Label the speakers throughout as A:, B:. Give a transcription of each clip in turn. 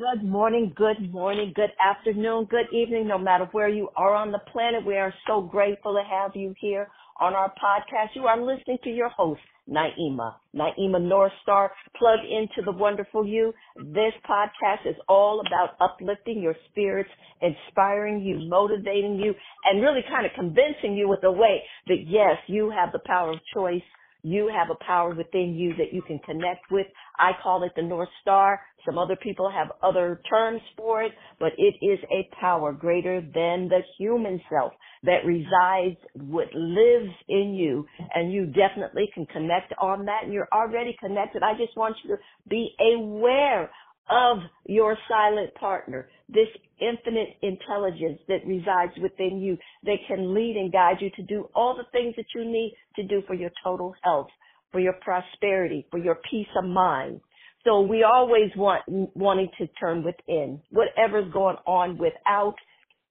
A: Good morning, good morning, good afternoon, good evening, no matter where you are on the planet. We are so grateful to have you here on our podcast. You are listening to your host, Naimah, Naimah Northstar. Plug into the wonderful you. This podcast is all about uplifting your spirits, inspiring you, motivating you, and really kind of convincing you with a way that yes, you have the power of choice you have a power within you that you can connect with. I call it the North Star. Some other people have other terms for it, but it is a power greater than the human self that resides, what lives in you. And you definitely can connect on that and you're already connected. I just want you to be aware of your silent partner, this infinite intelligence that resides within you that can lead and guide you to do all the things that you need to do for your total health, for your prosperity, for your peace of mind. So we always want wanting to turn within. Whatever's going on without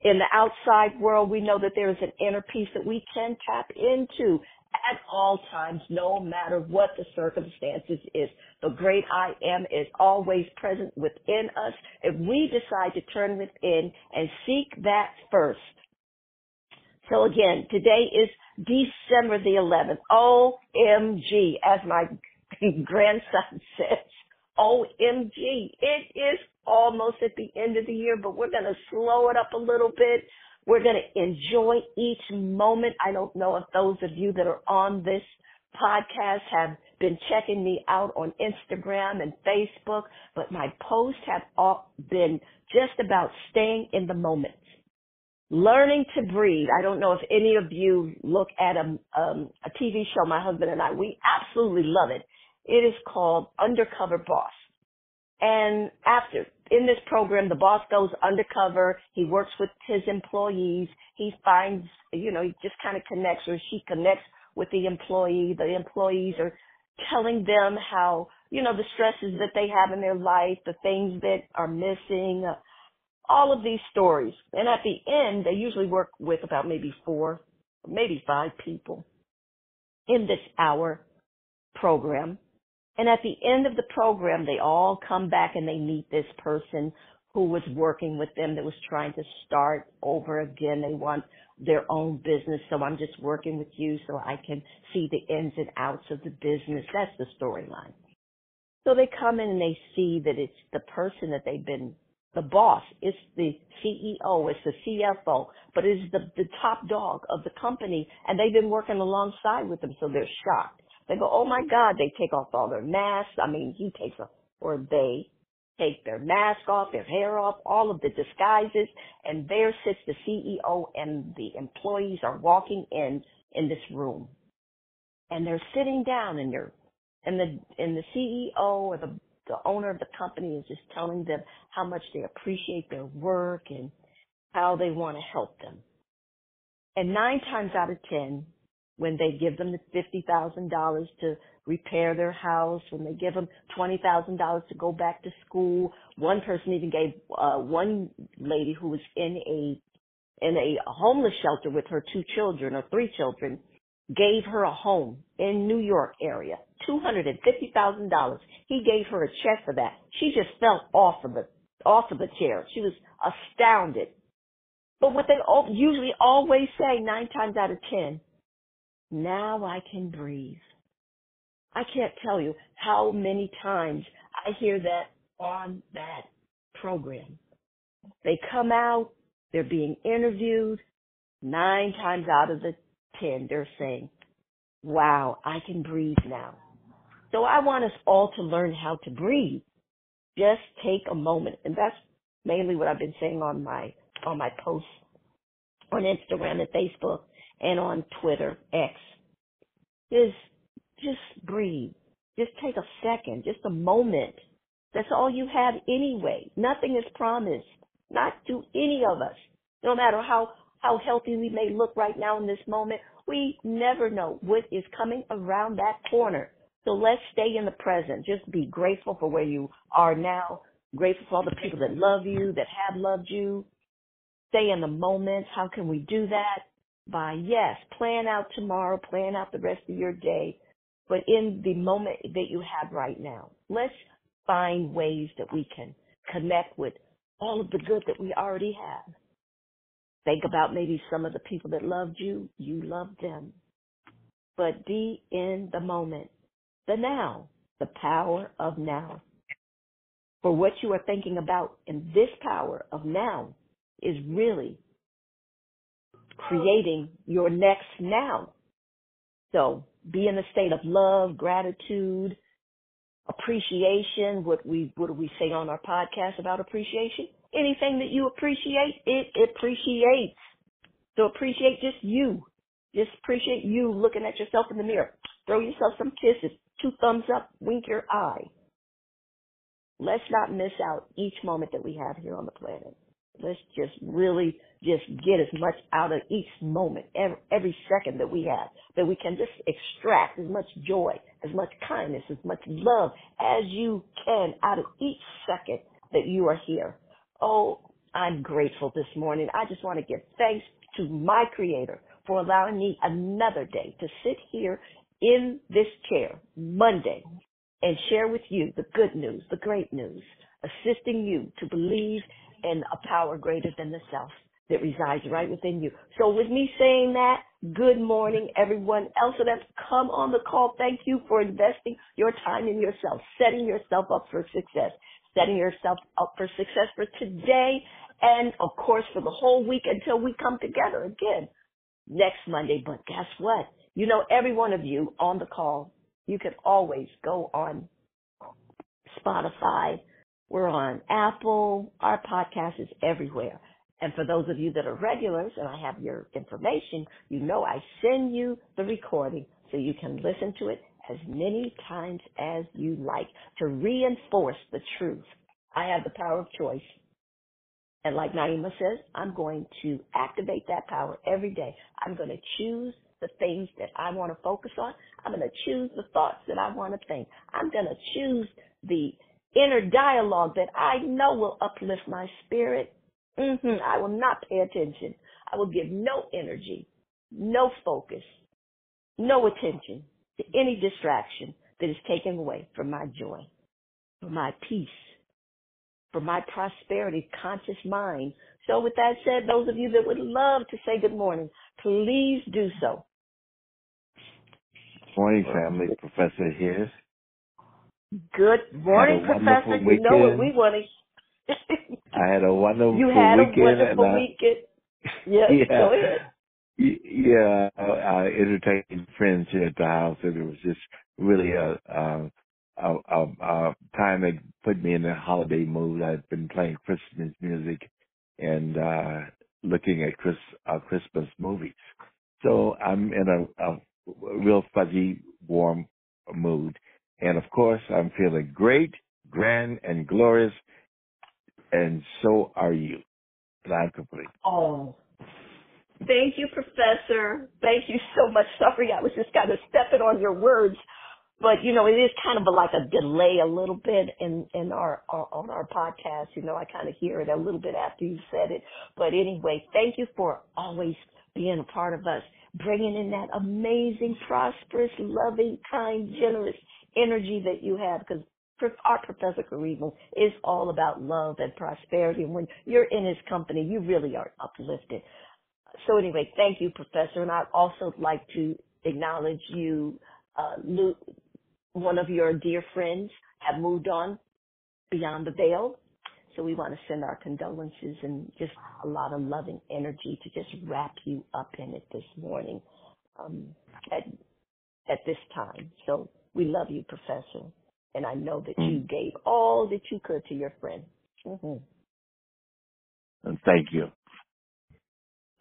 A: in the outside world, we know that there is an inner peace that we can tap into at all times, no matter what the circumstances is. The great I am is always present within us. If we decide to turn within and seek that first. So again, today is December the 11th. OMG, as my grandson says. OMG. It is almost at the end of the year, but we're going to slow it up a little bit we're going to enjoy each moment. I don't know if those of you that are on this podcast have been checking me out on Instagram and Facebook, but my posts have all been just about staying in the moment. Learning to breathe. I don't know if any of you look at a, um, a TV show, my husband and I, we absolutely love it. It is called Undercover Boss. And after, in this program, the boss goes undercover. He works with his employees. He finds, you know, he just kind of connects or she connects with the employee. The employees are telling them how, you know, the stresses that they have in their life, the things that are missing, all of these stories. And at the end, they usually work with about maybe four, maybe five people in this hour program. And at the end of the program, they all come back and they meet this person who was working with them that was trying to start over again. They want their own business. So I'm just working with you so I can see the ins and outs of the business. That's the storyline. So they come in and they see that it's the person that they've been, the boss, it's the CEO, it's the CFO, but it's the, the top dog of the company and they've been working alongside with them. So they're shocked. They go, oh my God, they take off all their masks. I mean, he takes off, or they take their mask off, their hair off, all of the disguises, and there sits the CEO and the employees are walking in, in this room. And they're sitting down and they're, and the, and the CEO or the, the owner of the company is just telling them how much they appreciate their work and how they want to help them. And nine times out of ten, when they give them the $50,000 to repair their house, when they give them $20,000 to go back to school. One person even gave, uh, one lady who was in a, in a homeless shelter with her two children or three children, gave her a home in New York area, $250,000. He gave her a check for that. She just fell off of the, off of the chair. She was astounded. But what they usually always say nine times out of ten, now I can breathe. I can't tell you how many times I hear that on that program. They come out, they're being interviewed. Nine times out of the ten, they're saying, wow, I can breathe now. So I want us all to learn how to breathe. Just take a moment. And that's mainly what I've been saying on my, on my posts on Instagram and Facebook and on Twitter, X. Is just breathe. Just take a second, just a moment. That's all you have anyway. Nothing is promised. Not to any of us. No matter how, how healthy we may look right now in this moment, we never know what is coming around that corner. So let's stay in the present. Just be grateful for where you are now. Grateful for all the people that love you, that have loved you. Stay in the moment. How can we do that? By yes, plan out tomorrow, plan out the rest of your day, but in the moment that you have right now, let's find ways that we can connect with all of the good that we already have. Think about maybe some of the people that loved you, you loved them. But be in the moment, the now, the power of now. For what you are thinking about in this power of now is really creating your next now. So be in a state of love, gratitude, appreciation. What we what do we say on our podcast about appreciation? Anything that you appreciate, it appreciates. So appreciate just you. Just appreciate you looking at yourself in the mirror. Throw yourself some kisses, two thumbs up, wink your eye. Let's not miss out each moment that we have here on the planet. Let's just really just get as much out of each moment, every, every second that we have, that we can just extract as much joy, as much kindness, as much love as you can out of each second that you are here. Oh, I'm grateful this morning. I just want to give thanks to my creator for allowing me another day to sit here in this chair Monday and share with you the good news, the great news, assisting you to believe in a power greater than the self that resides right within you. So with me saying that, good morning everyone else that's come on the call. Thank you for investing your time in yourself, setting yourself up for success, setting yourself up for success for today and of course for the whole week until we come together again next Monday. But guess what? You know, every one of you on the call, you can always go on Spotify. We're on Apple. Our podcast is everywhere. And for those of you that are regulars and I have your information, you know I send you the recording so you can listen to it as many times as you like to reinforce the truth. I have the power of choice. And like Naimah says, I'm going to activate that power every day. I'm going to choose the things that I want to focus on. I'm going to choose the thoughts that I want to think. I'm going to choose the inner dialogue that I know will uplift my spirit. Mm-hmm. I will not pay attention. I will give no energy, no focus, no attention to any distraction that is taken away from my joy, from my peace, from my prosperity conscious mind. So with that said, those of you that would love to say good morning, please do so.
B: Morning, family. Professor here.
A: Good morning, Professor. You know what we want
B: to. I had a wonderful weekend.
A: You had
B: weekend.
A: a wonderful
B: I,
A: weekend. Yes,
B: yeah.
A: go ahead.
B: Yeah, I, I entertained friends here at the house, and it was just really a, a, a, a, a time that put me in a holiday mood. I've been playing Christmas music and uh looking at Chris, uh, Christmas movies. So I'm in a, a real fuzzy, warm mood. And of course, I'm feeling great, grand, and glorious. And so are you. And complete.
A: Oh, thank you, Professor. Thank you so much. Sorry, I was just kind of stepping on your words. But you know, it is kind of a, like a delay a little bit in in our, our on our podcast. You know, I kind of hear it a little bit after you said it. But anyway, thank you for always being a part of us bringing in that amazing, prosperous, loving, kind, generous energy that you have because our Professor Karimu is all about love and prosperity. And when you're in his company, you really are uplifted. So anyway, thank you, Professor. And I'd also like to acknowledge you, uh, one of your dear friends have moved on beyond the veil. So we want to send our condolences and just a lot of loving energy to just wrap you up in it this morning um, at at this time. So we love you, Professor, and I know that you
B: Mm.
A: gave all that you could to your friend. hmm
B: And thank you.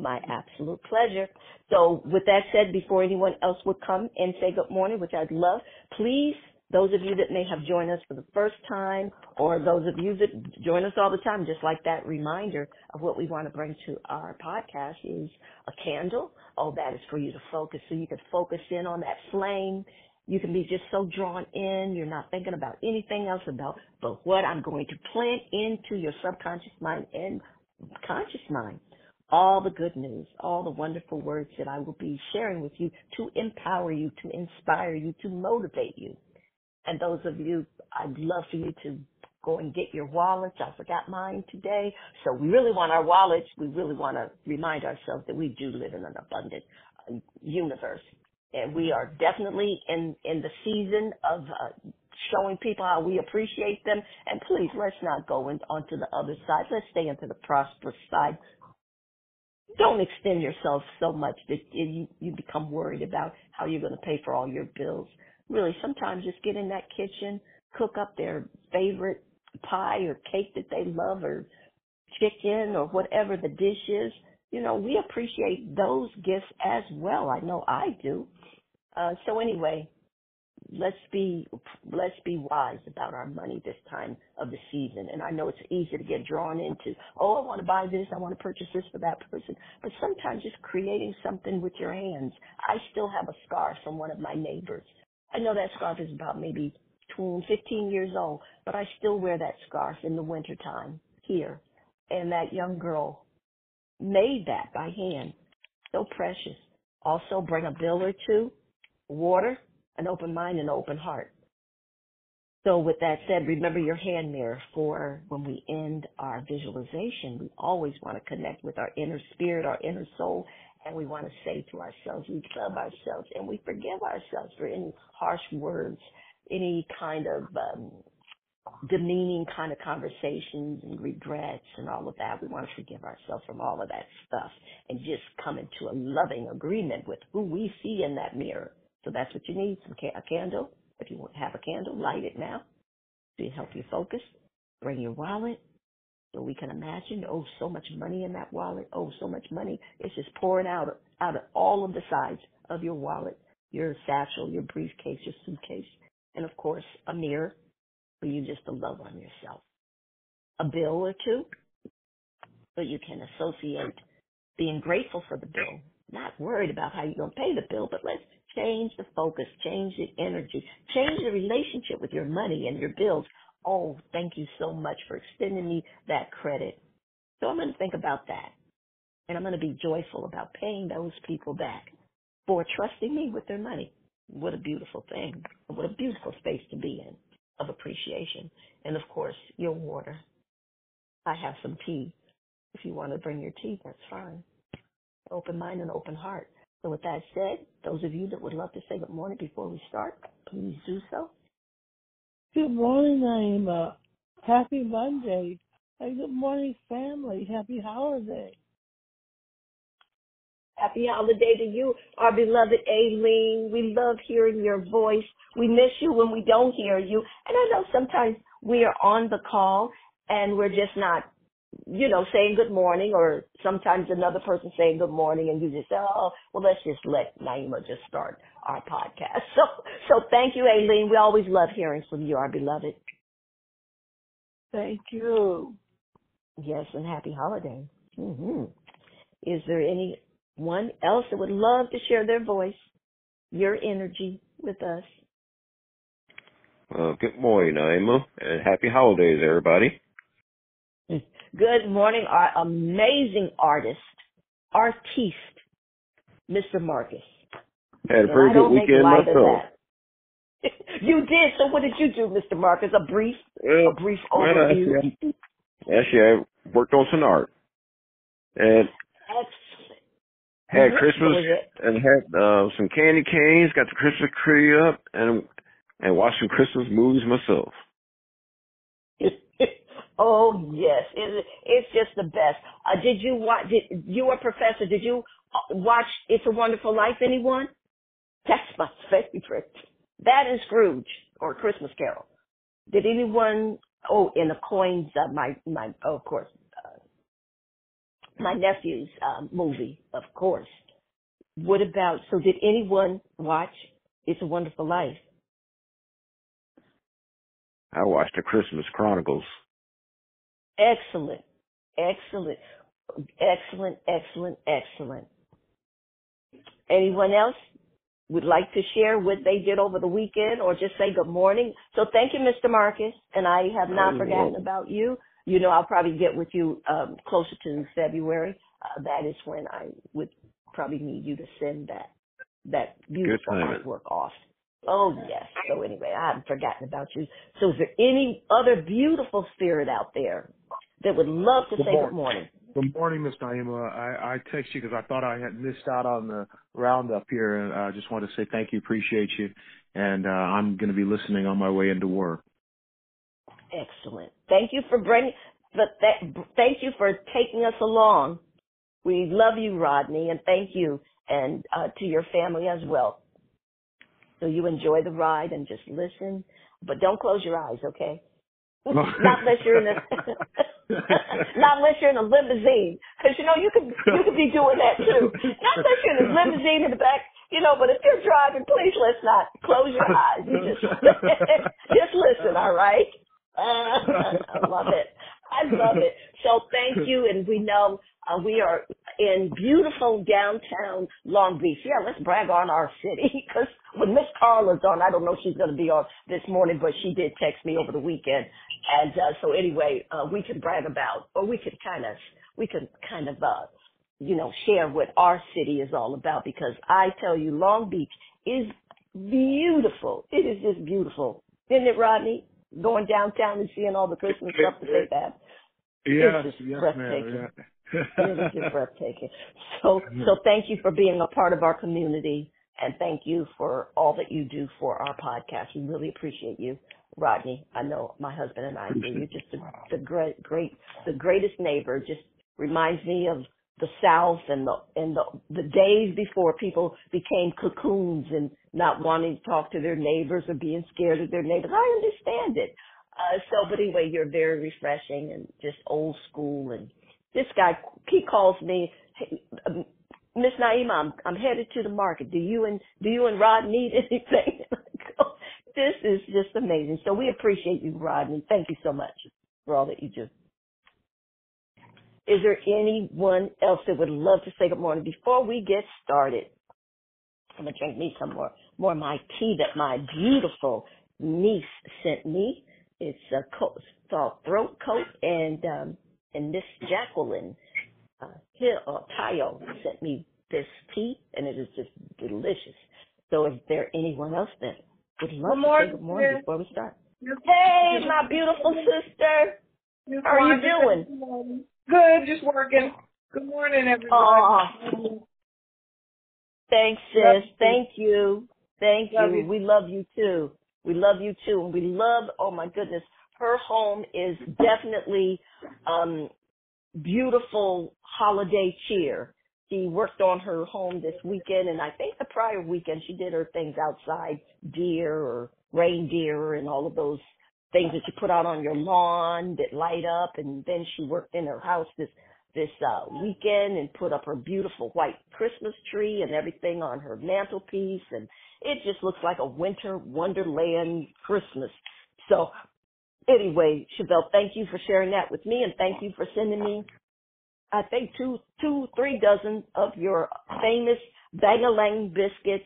A: My absolute pleasure. So with that said, before anyone else would come and say good morning, which I'd love, please, those of you that may have joined us for the first time or those of you that join us all the time, just like that reminder of what we want to bring to our podcast is a candle. Oh, that is for you to focus so you can focus in on that flame. You can be just so drawn in. You're not thinking about anything else about, but what I'm going to plant into your subconscious mind and conscious mind all the good news, all the wonderful words that I will be sharing with you to empower you, to inspire you, to motivate you. And those of you, I'd love for you to go and get your wallets. I forgot mine today. So we really want our wallets. We really want to remind ourselves that we do live in an abundant uh, universe. And we are definitely in, in the season of uh, showing people how we appreciate them. And please, let's not go in, onto the other side. Let's stay into the prosperous side. Don't extend yourself so much that you, you become worried about how you're going to pay for all your bills. Really, sometimes just get in that kitchen, cook up their favorite pie or cake that they love or chicken or whatever the dish is. You know, we appreciate those gifts as well. I know I do. Uh, so anyway, let's be let's be wise about our money this time of the season. And I know it's easy to get drawn into, oh, I want to buy this, I want to purchase this for that person. But sometimes just creating something with your hands. I still have a scarf from one of my neighbors. I know that scarf is about maybe 15 years old, but I still wear that scarf in the wintertime here. And that young girl made that by hand. So precious. Also bring a bill or two, water, an open mind, and open heart. So with that said, remember your hand mirror for when we end our visualization. We always want to connect with our inner spirit, our inner soul, and we want to say to ourselves, we love ourselves and we forgive ourselves for any harsh words, any kind of um, demeaning kind of conversations and regrets and all of that. We want to forgive ourselves from all of that stuff and just come into a loving agreement with who we see in that mirror. So that's what you need, some ca- a candle. If you have a candle, light it now to help you focus. Bring your wallet so we can imagine, oh, so much money in that wallet. Oh, so much money. It's just pouring out, out of all of the sides of your wallet, your satchel, your briefcase, your suitcase. And of course, a mirror for you just to love on yourself. A bill or two, so you can associate being grateful for the bill, not worried about how you're going to pay the bill, but let's change the focus, change the energy, change the relationship with your money and your bills. Oh, thank you so much for extending me that credit. So I'm going to think about that. And I'm going to be joyful about paying those people back for trusting me with their money. What a beautiful thing. What a beautiful space to be in of appreciation. And of course, your water. I have some tea. If you want to bring your tea, that's fine. Open mind and open heart. So with that said, those of you that would love to say good morning before we start, please do so.
C: Good morning, Naimah. Happy Monday. Hey, good morning, family. Happy holiday.
A: Happy holiday to you, our beloved Aileen. We love hearing your voice. We miss you when we don't hear you. And I know sometimes we are on the call and we're just not, you know, saying good morning or sometimes another person saying good morning and you just say, oh, well, let's just let Naimah just start our podcast. So, so thank you, Aileen. We always love hearing from you, our beloved.
C: Thank you.
A: Yes, and happy holiday. Mm-hmm. Is there anyone else that would love to share their voice, your energy with us.
D: Well, good morning, Naimah, and happy holidays, everybody.
A: Good morning, our amazing artist, artiste, Mr. Marcus.
D: Had a very good weekend myself.
A: you did. So what did you do, Mr. Marcus? A brief, well, a brief overview.
D: Actually, actually, I worked on some art, and had Christmas and had uh, some candy canes, got the Christmas tree up, and and watched some Christmas movies myself.
A: Oh yes, it, it's just the best. Uh, did you watch? Did you a professor? Did you uh, watch It's a Wonderful Life? Anyone? That's my favorite. That is Scrooge or Christmas Carol. Did anyone? Oh, in the coins. Uh, my my. Oh, of course my nephew's um, movie, of course. What about, so did anyone watch It's a Wonderful Life?
D: I watched the Christmas Chronicles.
A: Excellent. Excellent. Excellent, excellent, excellent. Anyone else would like to share what they did over the weekend or just say good morning? So thank you, Mr. Marcus, and I have not oh, forgotten about you you know, I'll probably get with you um, closer to February. Uh, that is when I would probably need you to send that that beautiful artwork off Oh yes. So anyway, I haven't forgotten about you. So is there any other beautiful spirit out there that would love to
E: good
A: say
E: morning.
A: good morning?
E: Good morning, Miss Naimah. I, I text you because I thought I had missed out on the roundup here, and I just wanted to say thank you, appreciate you, and uh, I'm going to be listening on my way into work.
A: Excellent. Thank you for bringing, but that, thank you for taking us along. We love you, Rodney, and thank you, and uh, to your family as well. So you enjoy the ride and just listen, but don't close your eyes, okay? not unless you're in a not unless you're in a limousine, because you know you could you could be doing that too. Not unless you're in a limousine in the back, you know. But if you're driving, please let's not close your eyes. You just just listen, all right? Uh, I love it. I love it. So thank you, and we know uh, we are in beautiful downtown Long Beach. Yeah, let's brag on our city because when Miss Carla's on, I don't know if she's going to be on this morning, but she did text me over the weekend. And uh, so anyway, uh, we can brag about, or we can kind of, we can kind of, uh, you know, share what our city is all about because I tell you, Long Beach is beautiful. It is just beautiful. Isn't it, Rodney? Going downtown and seeing all the Christmas stuff that they have.
E: Yes,
A: It's just
E: yes,
A: breathtaking.
E: ma'am.
A: it is just breathtaking. So, so thank you for being a part of our community, and thank you for all that you do for our podcast. We really appreciate you, Rodney. I know my husband and I do. You're just the, the great, great, the greatest neighbor. Just reminds me of the South and the and the the days before people became cocoons and not wanting to talk to their neighbors or being scared of their neighbors. I understand it. Uh, so, but anyway, you're very refreshing and just old school. And this guy, he calls me, hey, um, Miss Naimah, I'm, I'm headed to the market. Do you and do you and Rod need anything? this is just amazing. So we appreciate you, Rodney. Thank you so much for all that you do. Is there anyone else that would love to say good morning before we get started? I'm gonna drink me some more more of my tea that my beautiful niece sent me. It's a coat, uh, throat coat, and um, and Miss Jacqueline uh, Hill uh, Tayo sent me this tea, and it is just delicious. So, is there anyone else that would love
F: Good
A: to
F: morning,
A: say good morning
F: sis.
A: before we start? Hey, my beautiful sister. How are you doing?
F: Good, just working. Good morning, everybody.
A: Aw. Thanks,
F: Love
A: sis.
F: you.
A: Thank you. Thank
F: Love
A: you.
F: you.
A: We love you too. We love you too. And we love, oh my goodness, her home is definitely um beautiful holiday cheer. She worked on her home this weekend and I think the prior weekend she did her things outside, deer or reindeer and all of those things that you put out on your lawn that light up and then she worked in her house this this uh weekend and put up her beautiful white Christmas tree and everything on her mantelpiece and it just looks like a winter wonderland Christmas. So anyway, Chevelle, thank you for sharing that with me and thank you for sending me I think two two, three dozen of your famous Bangalang biscuits,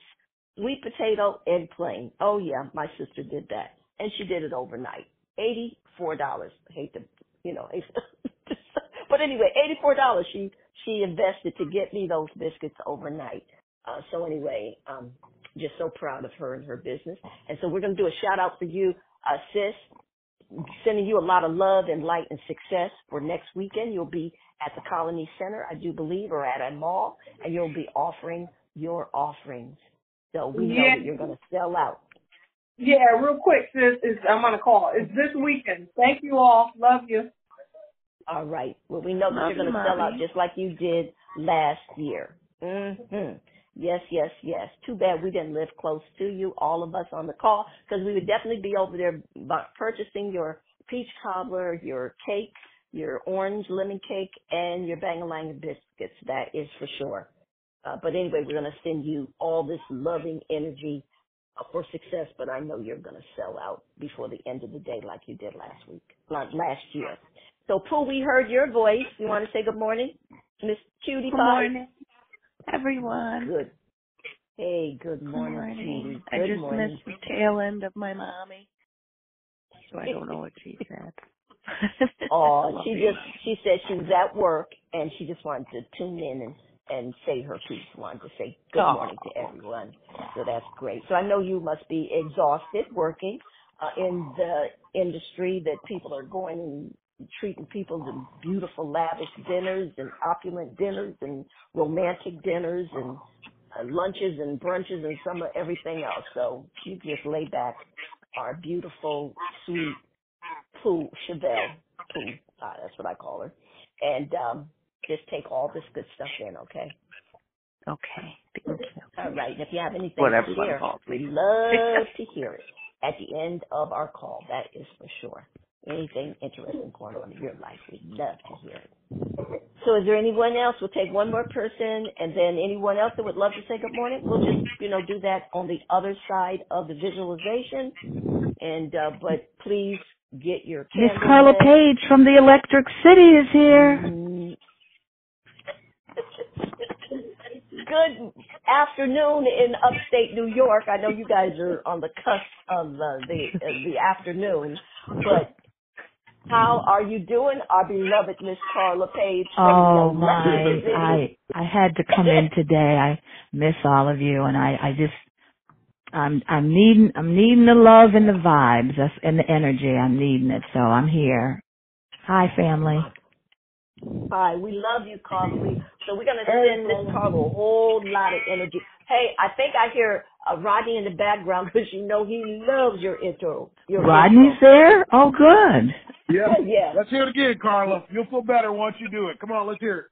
A: sweet potato and plain. Oh yeah, my sister did that. And she did it overnight. Eighty four dollars. Hate to you know but anyway, eighty four dollars she she invested to get me those biscuits overnight. Uh so anyway, um just so proud of her and her business. And so we're gonna do a shout out for you, uh sis. Sending you a lot of love and light and success for next weekend. You'll be at the Colony Center, I do believe, or at a mall, and you'll be offering your offerings. So we know
F: Yeah.
A: that you're going to sell out.
F: Yeah, real quick, sis. Is I'm on a call. It's this weekend. Thank you all. Love you.
A: All right. Well, we know that
C: Love
A: you're going to sell out just like you did last year. hmm Yes, yes, yes. Too bad we didn't live close to you, all of us on the call, because we would definitely be over there bu- purchasing your peach cobbler, your cake, your orange lemon cake, and your Bangalang biscuits. That is for sure. Uh, but anyway, we're going to send you all this loving energy uh, for success, but I know you're going to sell out before the end of the day like you did last week, like last year. So, Pooh, we heard your voice. You want to say good morning? Miss Cutie
C: Good
A: Pie?
C: morning, everyone.
A: Good. Hey, good morning,
C: Good
A: morning. Cutie.
C: I just
A: morning.
C: missed the tail end of my mommy, so I don't know what she said.
A: Oh, she just she said she was at work and she just wanted to tune in and and say her piece. Wanted to say good
C: Oh.
A: morning to everyone. So that's great. So I know you must be exhausted working uh, in the industry that people are going and treating people to beautiful lavish dinners and opulent dinners and romantic dinners and uh, lunches and brunches and some of everything else. So you just lay back our beautiful, sweet Pooh Chevelle, Pooh, uh, that's what I call her, and um, just take all this good stuff in, okay?
G: Okay. Thank you.
A: All right. And if you have anything
G: Whatever
A: to
G: you
A: share, we'd love to hear it at the end of our call. That is for sure. Anything interesting going on in your life, we'd love to hear it. So is there anyone else? We'll take one more person and then anyone else that would love to say good morning. We'll just, you know, do that on the other side of the visualization. And, uh, but please get your
G: Miss
A: candle
G: Carla. Page from the Electric City is here.
A: Mm. Good afternoon in upstate New York. I know you guys are on the cusp of uh, the uh, the afternoon, but how are you doing, our beloved Miss Carla Page?
G: Oh my! I I had to come in today. I miss all of you, and I I just I'm I'm needing I'm needing the love and the vibes and the energy. I'm needing it, so I'm here. Hi, family.
A: Hi, we love you, Carla. So we're gonna send Miss Carla a whole lot of energy. Hey, I think I hear uh, Rodney in the background because you know he loves your intro. Your
G: Rodney's there. Oh, good.
E: Yeah.
A: yeah.
E: Let's hear it again, Carla. You'll feel better once you do it. Come on, let's hear it.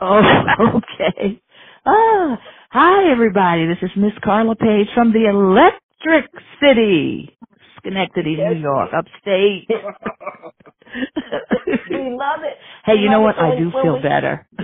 G: Oh, okay. Ah, hi everybody. This is Miss Carla Page from the Electric City, Schenectady,
A: Yes.
G: New York, upstate.
A: we love it.
G: hey,
A: We
G: you know what? I do feel
A: we-
G: better.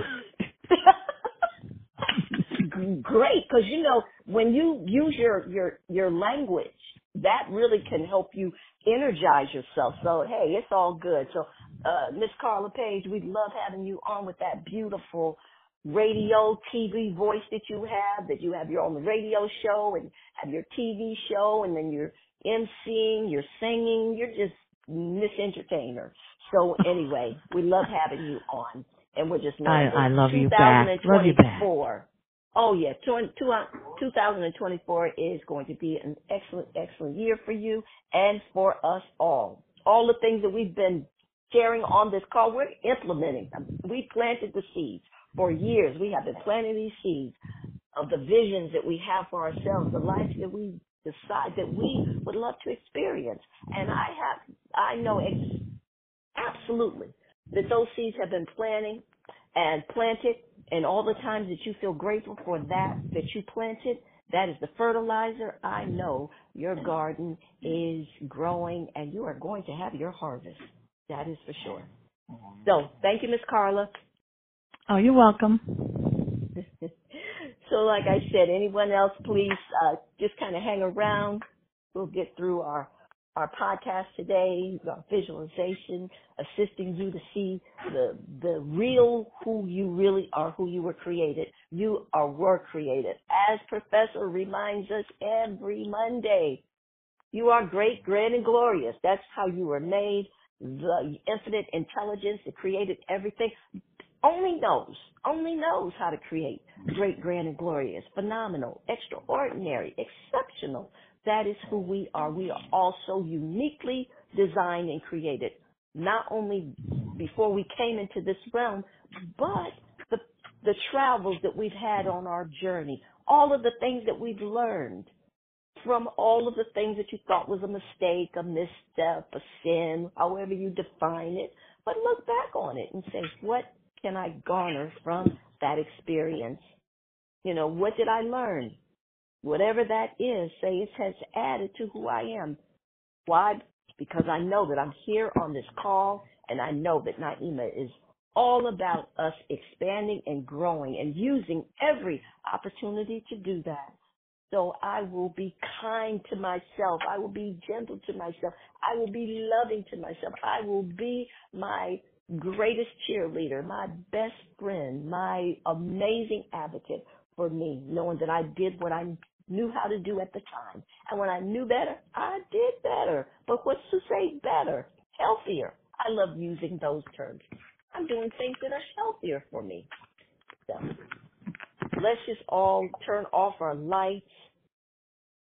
A: Great, because you know when you use your your your language, that really can help you energize yourself. So hey, it's all good. So uh, Miss Carla Page, we'd love having you on with that beautiful radio, TV voice that you have. That you have your own radio show and have your TV show, and then you're emceeing, you're singing, you're just Miss Entertainer. So anyway, we love having you on, and we're just
G: I-
A: knowing that
G: I love you back. Love you back.
A: 2024 Oh yeah, 20, two- uh, 2024 is going to be an excellent, excellent year for you and for us all. All the things that we've been sharing on this call, we're implementing them. We planted the seeds for years. We have been planting these seeds of the visions that we have for ourselves, the life that we decide that we would love to experience. And I have, I know ex- absolutely that those seeds have been planting and planted and all the times that you feel grateful for that that you planted that is the fertilizer. I know your garden is growing and you are going to have your harvest. That is for sure. So thank you miss carla.
G: Oh, you're welcome.
A: so like i said anyone else please uh, just kind of hang around. We'll get through our our podcast today, our visualization, assisting you to see the the real who you really are, who you were created. You are were created. As Professor reminds us every Monday, you are great, grand, and glorious. That's how you were made. The infinite intelligence that created everything only knows, only knows how to create great, grand, and glorious, phenomenal, extraordinary, exceptional. That is who we are. We are also uniquely designed and created, not only before we came into this realm, but the, the travels that we've had on our journey, all of the things that we've learned from all of the things that you thought was a mistake, a misstep, a sin, however you define it. But look back on it and say, what can I garner from that experience? You know, what did I learn? Whatever that is, say it has added to who I am. Why? Because I know that I'm here on this call and I know that Naimah is all about us expanding and growing and using every opportunity to do that. So I will be kind to myself. I will be gentle to myself. I will be loving to myself. I will be my greatest cheerleader, my best friend, my amazing advocate for me, knowing that I did what I knew how to do at the time. And when I knew better, I did better. But what's to say better? Healthier. I love using those terms. I'm doing things that are healthier for me. So let's just all turn off our lights,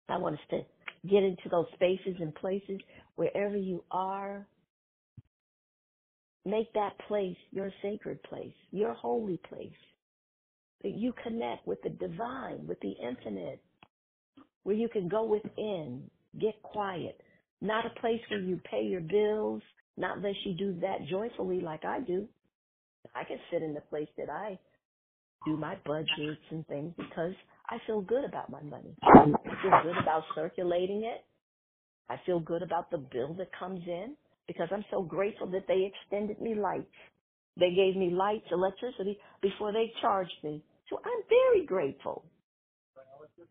A: I want us to get into those spaces and places wherever you are. Make that place your sacred place, your holy place. That you connect with the divine, with the infinite, where you can go within, get quiet. Not a place where you pay your bills, not unless you do that joyfully like I do. I can sit in the place that I do my budgets and things because I feel good about my money. I feel good about circulating it. I feel good about the bill that comes in because I'm so grateful that they extended me lights. They gave me lights, electricity before they charged me. So I'm very grateful.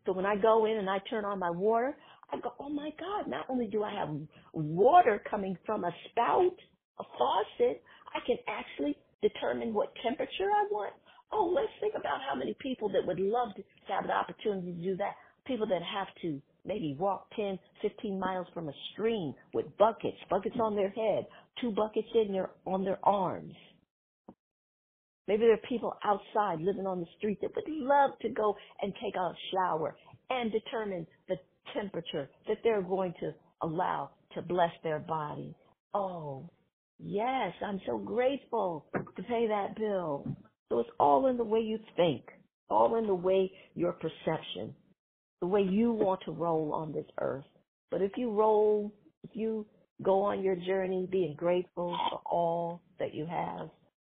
A: So when I go in and I turn on my water, I go, oh my God, not only do I have water coming from a spout, a faucet, I can actually determine what temperature I want. Oh, let's think about how many people that would love to have the opportunity to do that. People that have to maybe walk 10, 15 miles from a stream with buckets, buckets on their head, two buckets in their, on their arms. Maybe there are people outside living on the street that would love to go and take a shower and determine the temperature that they're going to allow to bless their body. Oh, yes, I'm so grateful to pay that bill. So it's all in the way you think, all in the way your perception, the way you want to roll on this earth. But if you roll, if you go on your journey being grateful for all that you have,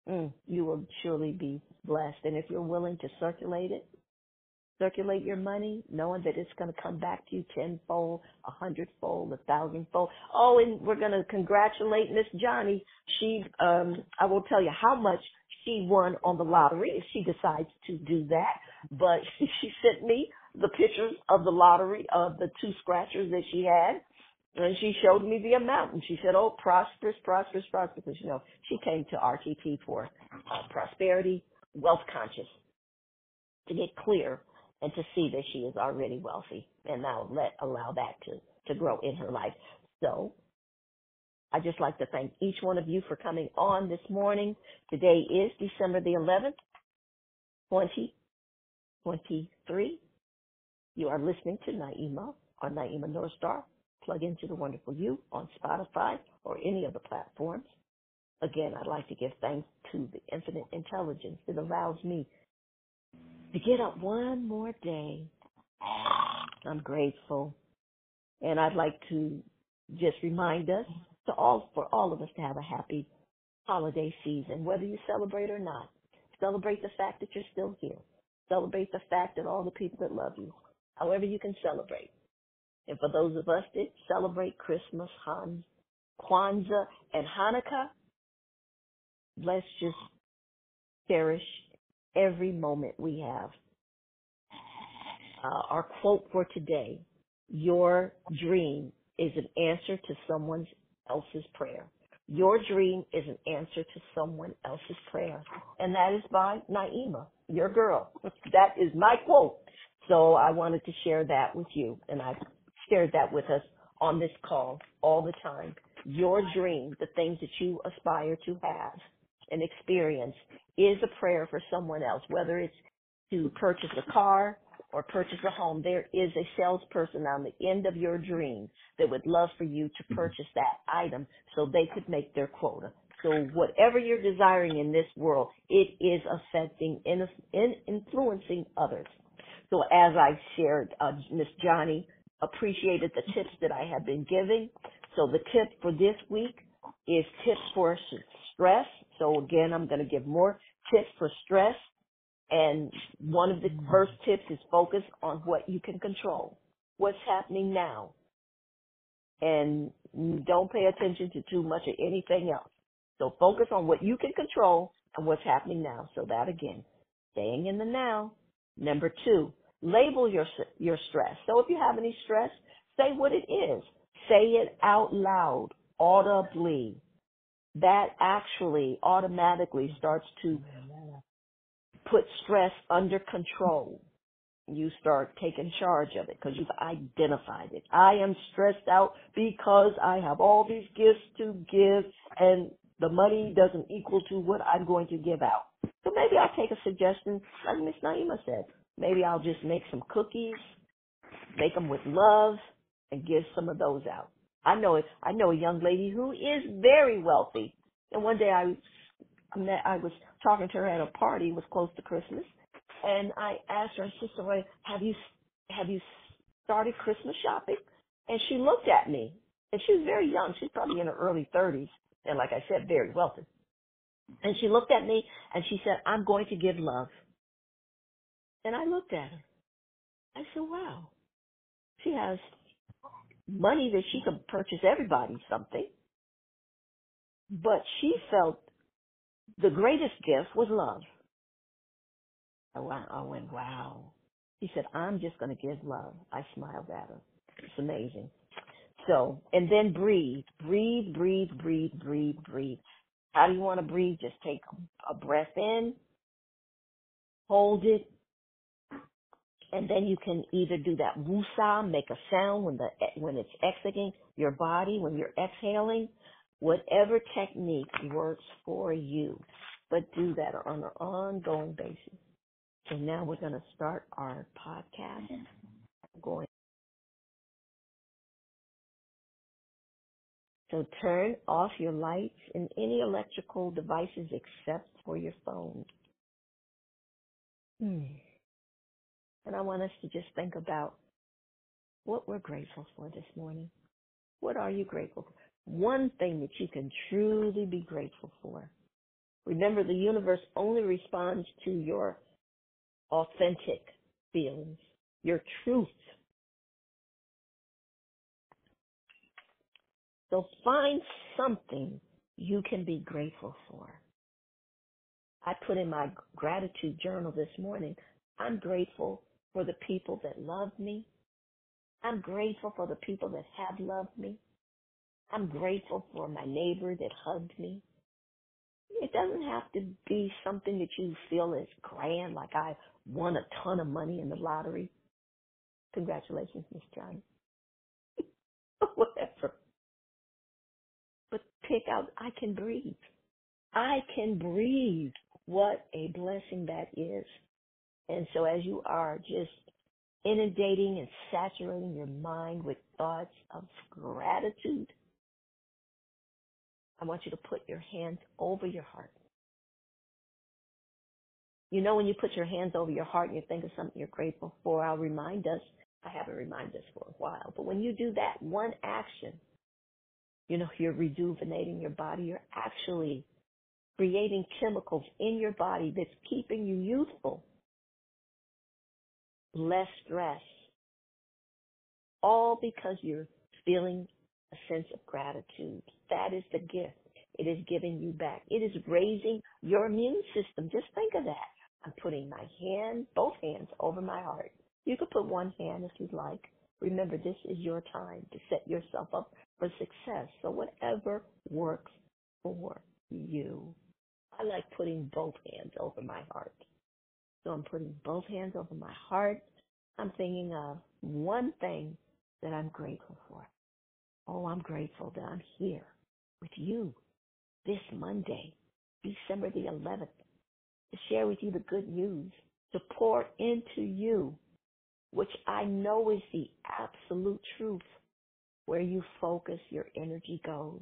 A: mm, you will surely be blessed. And if you're willing to circulate it, circulate your money, knowing that it's going to come back to you tenfold, a hundredfold, a thousandfold. Oh, and we're going to congratulate Miss Johnny. She, um, I will tell you how much she won on the lottery if she decides to do that. But she, she sent me the pictures of the lottery of the two scratchers that she had. And she showed me the amount, and she said, "Oh, prosperous, prosperous, prosperous." Because you know, she came to RTP for uh, prosperity, wealth conscious, to get clear and to see that she is already wealthy, and now let allow that to to grow in her life. So, I just like to thank each one of you for coming on this morning. Today is December the 11th, 2023. You are listening to Naimah on Naimah North Star plug into the wonderful you on Spotify or any of the platforms. Again, I'd like to give thanks to the infinite intelligence that allows me to get up one more day. I'm grateful. And I'd like to just remind us to all, for all of us to have a happy holiday season, whether you celebrate or not. Celebrate the fact that you're still here. Celebrate the fact that all the people that love you, however you can celebrate. And for those of us that celebrate Christmas, Han, Kwanzaa, and Hanukkah, let's just cherish every moment we have. Uh, our quote for today, your dream is an answer to someone else's prayer. Your dream is an answer to someone else's prayer. And that is by Naimah, your girl. That is my quote. So I wanted to share that with you. And I shared that with us on this call all the time. Your dream, the things that you aspire to have and experience is a prayer for someone else, whether it's to purchase a car or purchase a home. There is a salesperson on the end of your dream that would love for you to purchase that item so they could make their quota. So whatever you're desiring in this world, it is affecting and influencing others. So as I shared, uh, Miss Johnny appreciated the tips that I have been giving. So the tip for this week is tips for stress. So again, I'm going to give more tips for stress. And one of the mm-hmm. first tips is focus on what you can control. What's happening now? And don't pay attention to too much of anything else. So focus on what you can control and what's happening now. So that again, staying in the now. Number two, Label your, your stress. So if you have any stress, say what it is. Say it out loud, audibly. That actually automatically starts to put stress under control. You start taking charge of it because you've identified it. I am stressed out because I have all these gifts to give and the money doesn't equal to what I'm going to give out. So maybe I'll take a suggestion, like Miss Naimah said. Maybe I'll just make some cookies make them with love, and give some of those out. I know. I know a young lady who is very wealthy, and one day I met, I was talking to her at a party. It was close to Christmas, and I asked her, I said, "So, have you have you started Christmas shopping?" And she looked at me, and she was very young. She's probably in her early 30s, and like I said, very wealthy. And she looked at me and she said, "I'm going to give love." And I looked at her. I said, "Wow, she has money that she can purchase everybody something." But she felt the greatest gift was love. I went, wow. She said, I'm just going to give love. I smiled at her. It's amazing. So, and then breathe, breathe, breathe, breathe, breathe, breathe. How do you want to breathe? Just take a breath in, hold it, and then you can either do that woosah, make a sound when the when it's exiting your body, when you're exhaling, whatever technique works for you, but do that on an ongoing basis. So now we're going to start our podcast. Going. So turn off your lights and any electrical devices except for your phone. Hmm. And I want us to just think about what we're grateful for this morning. What are you grateful for? One thing that you can truly be grateful for. Remember, the universe only responds to your authentic feelings, your truth. So find something you can be grateful for. I put in my gratitude journal this morning, I'm grateful for the people that love me. I'm grateful for the people that have loved me. I'm grateful for my neighbor that hugged me. It doesn't have to be something that you feel is grand, like I won a ton of money in the lottery. Congratulations, Miss Johnny. Whatever. But pick out, I can breathe. I can breathe. What a blessing that is. And so as you are just inundating and saturating your mind with thoughts of gratitude, I want you to put your hands over your heart. You know, when you put your hands over your heart and you think of something you're grateful for, I'll remind us. I haven't reminded us for a while, but when you do that one action, you know, you're rejuvenating your body. You're actually creating chemicals in your body that's keeping you youthful, less stress, all because you're feeling a sense of gratitude. That is the gift. It is giving you back. It is raising your immune system. Just think of that. I'm putting my hand, both hands over my heart. You could put one hand if you'd like. Remember, this is your time to set yourself up for success. So whatever works for you. I like putting both hands over my heart. So I'm putting both hands over my heart. I'm thinking of one thing that I'm grateful for. Oh, I'm grateful that I'm here with you this Monday, December the 11th, to share with you the good news, to pour into you, which I know is the absolute truth. Where you focus, your energy goes.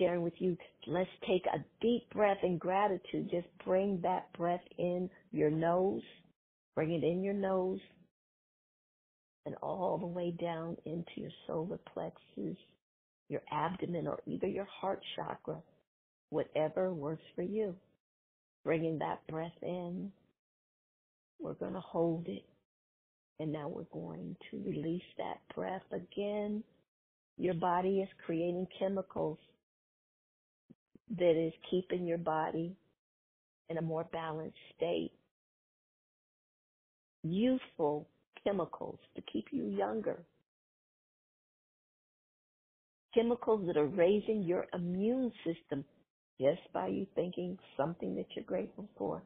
A: Sharing with you, let's take a deep breath in gratitude. Just bring that breath in your nose, bring it in your nose, and all the way down into your solar plexus, your abdomen, or either your heart chakra, whatever works for you. Bringing that breath in, we're going to hold it. And now we're going to release that breath again. Your body is creating chemicals that is keeping your body in a more balanced state. Youthful chemicals to keep you younger. Chemicals that are raising your immune system just by you thinking something that you're grateful for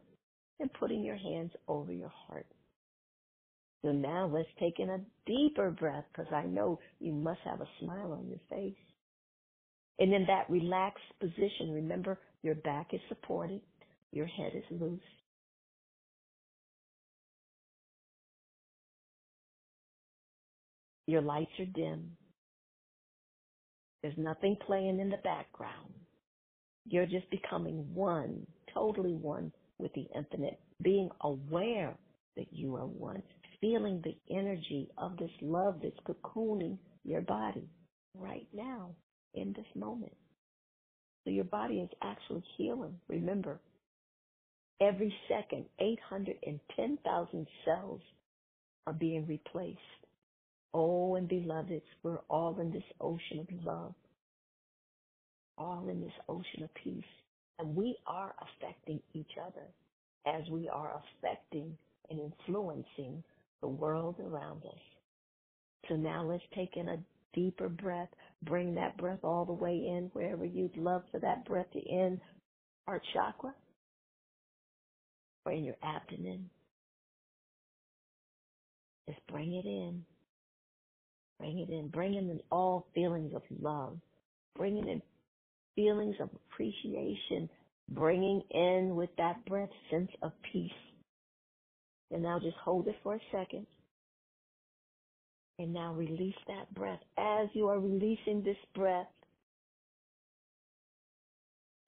A: and putting your hands over your heart. So now let's take in a deeper breath because I know you must have a smile on your face. And in that relaxed position, remember your back is supported, your head is loose, Your lights are dim. There's nothing playing in the background. You're just becoming one, totally one with the infinite, being aware that you are one, feeling the energy of this love that's cocooning your body right now in this moment. So your body is actually healing. Remember, every second, 810,000 cells are being replaced. Oh, and beloveds, we're all in this ocean of love, all in this ocean of peace. And we are affecting each other as we are affecting and influencing the world around us. So now let's take in a deeper breath. Bring that breath all the way in wherever you'd love for that breath to end. Heart chakra or in your abdomen. Just bring it in. Bring it in. Bring in all feelings of love. Bringing in feelings of appreciation. Bringing in with that breath sense of peace. And now just hold it for a second. And now release that breath. As you are releasing this breath,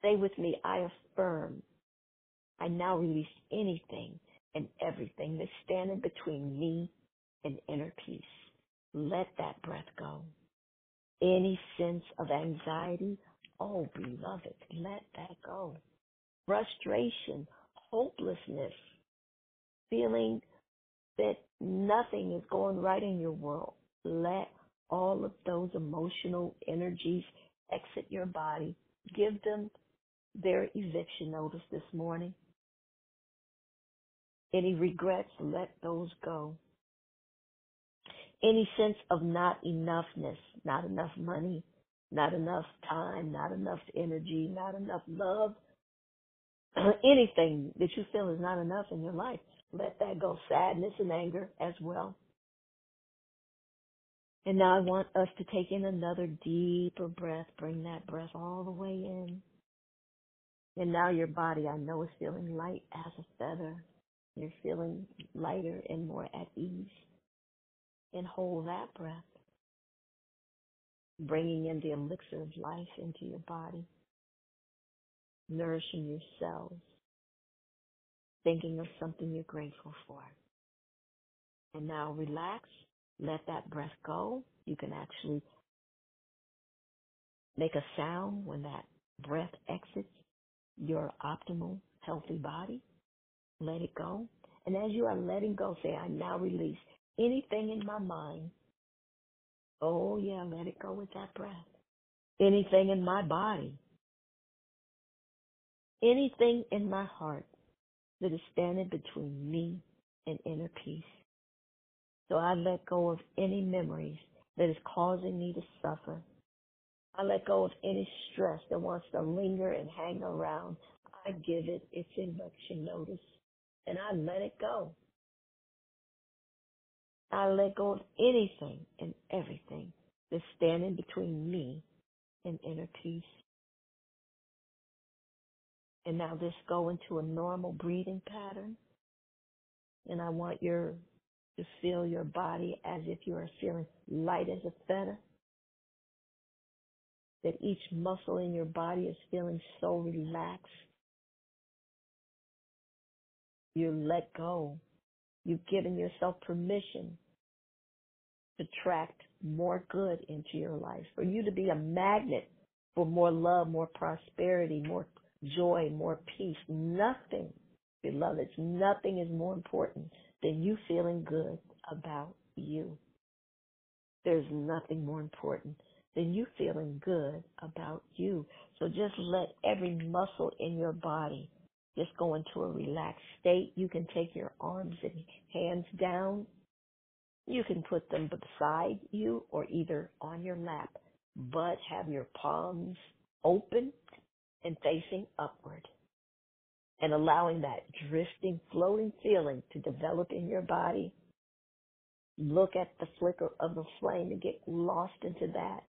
A: say with me, I affirm. I now release anything and everything that's standing between me and inner peace. Let that breath go. Any sense of anxiety, oh beloved, let that go. Frustration, hopelessness, feeling that nothing is going right in your world. Let all of those emotional energies exit your body. Give them their eviction notice this morning. Any regrets, let those go. Any sense of not enoughness, not enough money, not enough time, not enough energy, not enough love, anything that you feel is not enough in your life, let that go. Sadness and anger as well. And now I want us to take in another deeper breath. Bring that breath all the way in. And now your body, I know, is feeling light as a feather. You're feeling lighter and more at ease. And hold that breath, bringing in the elixir of life into your body, nourishing your cells, thinking of something you're grateful for. And now relax, let that breath go. You can actually make a sound when that breath exits your optimal healthy body. Let it go. And as you are letting go, say, I now release anything in my mind. Oh yeah, let it go with that breath. Anything in my body. Anything in my heart that is standing between me and inner peace. So I let go of any memories that is causing me to suffer. I let go of any stress that wants to linger and hang around. I give it its eviction notice and I let it go. I let go of anything and everything that's standing between me and inner peace. And now just go into a normal breathing pattern. And I want your to feel your body as if you are feeling light as a feather. That each muscle in your body is feeling so relaxed. You let go. You've given yourself permission to attract more good into your life, for you to be a magnet for more love, more prosperity, more joy, more peace. Nothing, beloveds, nothing is more important than you feeling good about you. There's nothing more important than you feeling good about you. So just let every muscle in your body just go into a relaxed state. You can take your arms and hands down. You can put them beside you or either on your lap, but have your palms open and facing upward and allowing that drifting, floating feeling to develop in your body. Look at the flicker of the flame and get lost into that.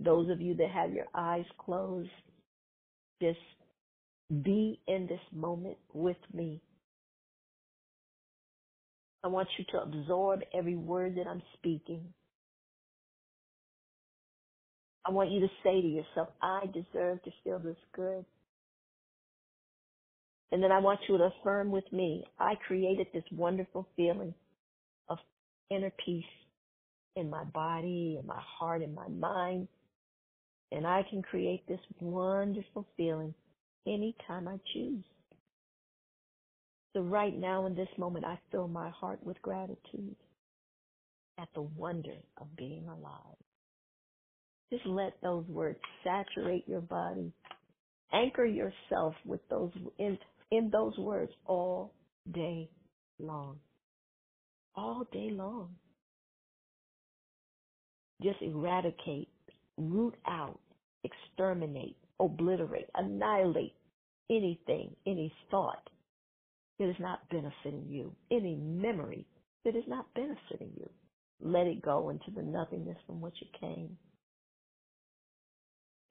A: Those of you that have your eyes closed, just be in this moment with me. I want you to absorb every word that I'm speaking. I want you to say to yourself, I deserve to feel this good. And then I want you to affirm with me, I created this wonderful feeling of inner peace in my body, in my heart, in my mind. And I can create this wonderful feeling anytime I choose. So right now in this moment, I fill my heart with gratitude at the wonder of being alive. Just let those words saturate your body. Anchor yourself with those in, in those words all day long. All day long. Just eradicate, root out, exterminate, obliterate, annihilate anything, any thought that is not benefiting you, any memory that is not benefiting you. Let it go into the nothingness from which it came.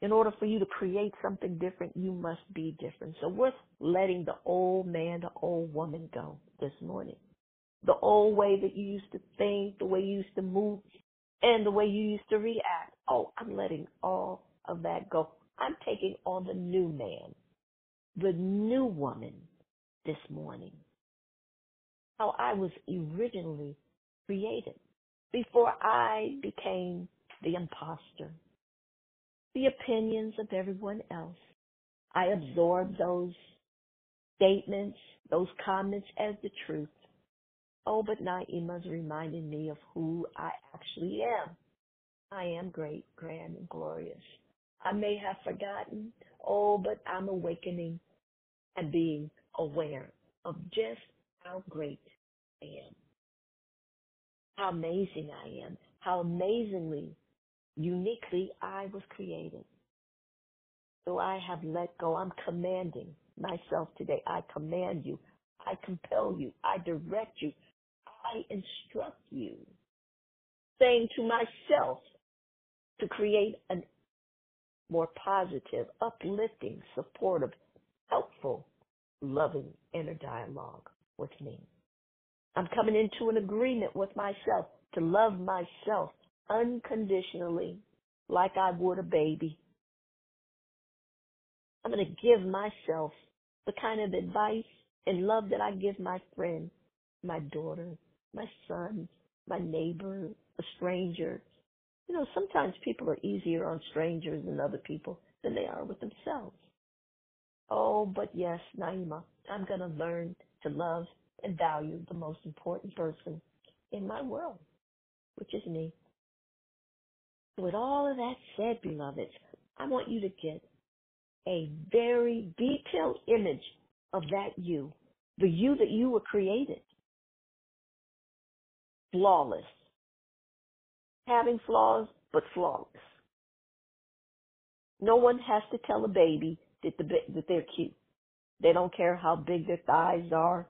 A: In order for you to create something different, you must be different. So we're letting the old man, the old woman go this morning. The old way that you used to think, the way you used to move, and the way you used to react. Oh, I'm letting all of that go. I'm taking on the new man, the new woman this morning. How I was originally created before I became the imposter. The opinions of everyone else. I absorb those statements, those comments as the truth. Oh, but Naimah's reminding me of who I actually am. I am great, grand, and glorious. I may have forgotten, oh, but I'm awakening and being aware of just how great I am, how amazing I am, how amazingly, uniquely I was created. So I have let go. I'm commanding myself today. I command you. I compel you. I direct you. I instruct you. Saying to myself to create a more positive, uplifting, supportive, helpful, loving inner dialogue with me. I'm coming into an agreement with myself to love myself unconditionally like I would a baby. I'm going to give myself the kind of advice and love that I give my friend, my daughter, my son, my neighbor, a stranger. You know, sometimes people are easier on strangers than other people than they are with themselves. Oh, but yes, Naimah, I'm going to learn to love and value the most important person in my world, which is me. With all of that said, beloveds, I want you to get a very detailed image of that you, the you that you were created. Flawless. Having flaws, but flawless. No one has to tell a baby that, the, that they're cute. They don't care how big their thighs are,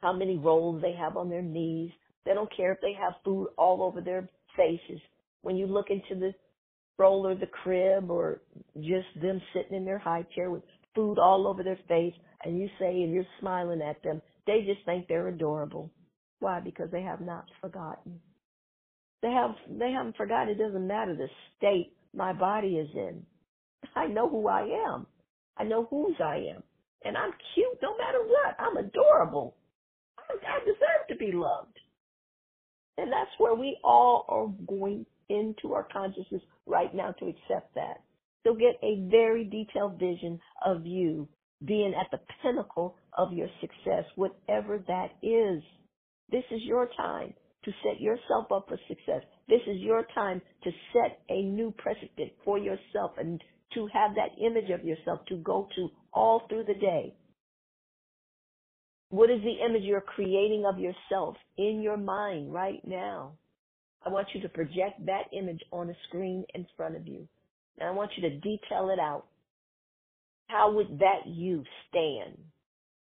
A: how many rolls they have on their knees. They don't care if they have food all over their faces. When you look into the stroller, the crib, or just them sitting in their high chair with food all over their face, and you say, and you're smiling at them, they just think they're adorable. Why? Because they have not forgotten. They have, they haven't forgotten. It doesn't matter the state my body is in. I know who I am. I know whose I am. And I'm cute no matter what. I'm adorable. I, I deserve to be loved. And that's where we all are going into our consciousness right now to accept that. So get a very detailed vision of you being at the pinnacle of your success, whatever that is. This is your time to set yourself up for success. This is your time to set a new precedent for yourself and to have that image of yourself to go to all through the day. What is the image you're creating of yourself in your mind right now? I want you to project that image on a screen in front of you. And I want you to detail it out. How would that you stand?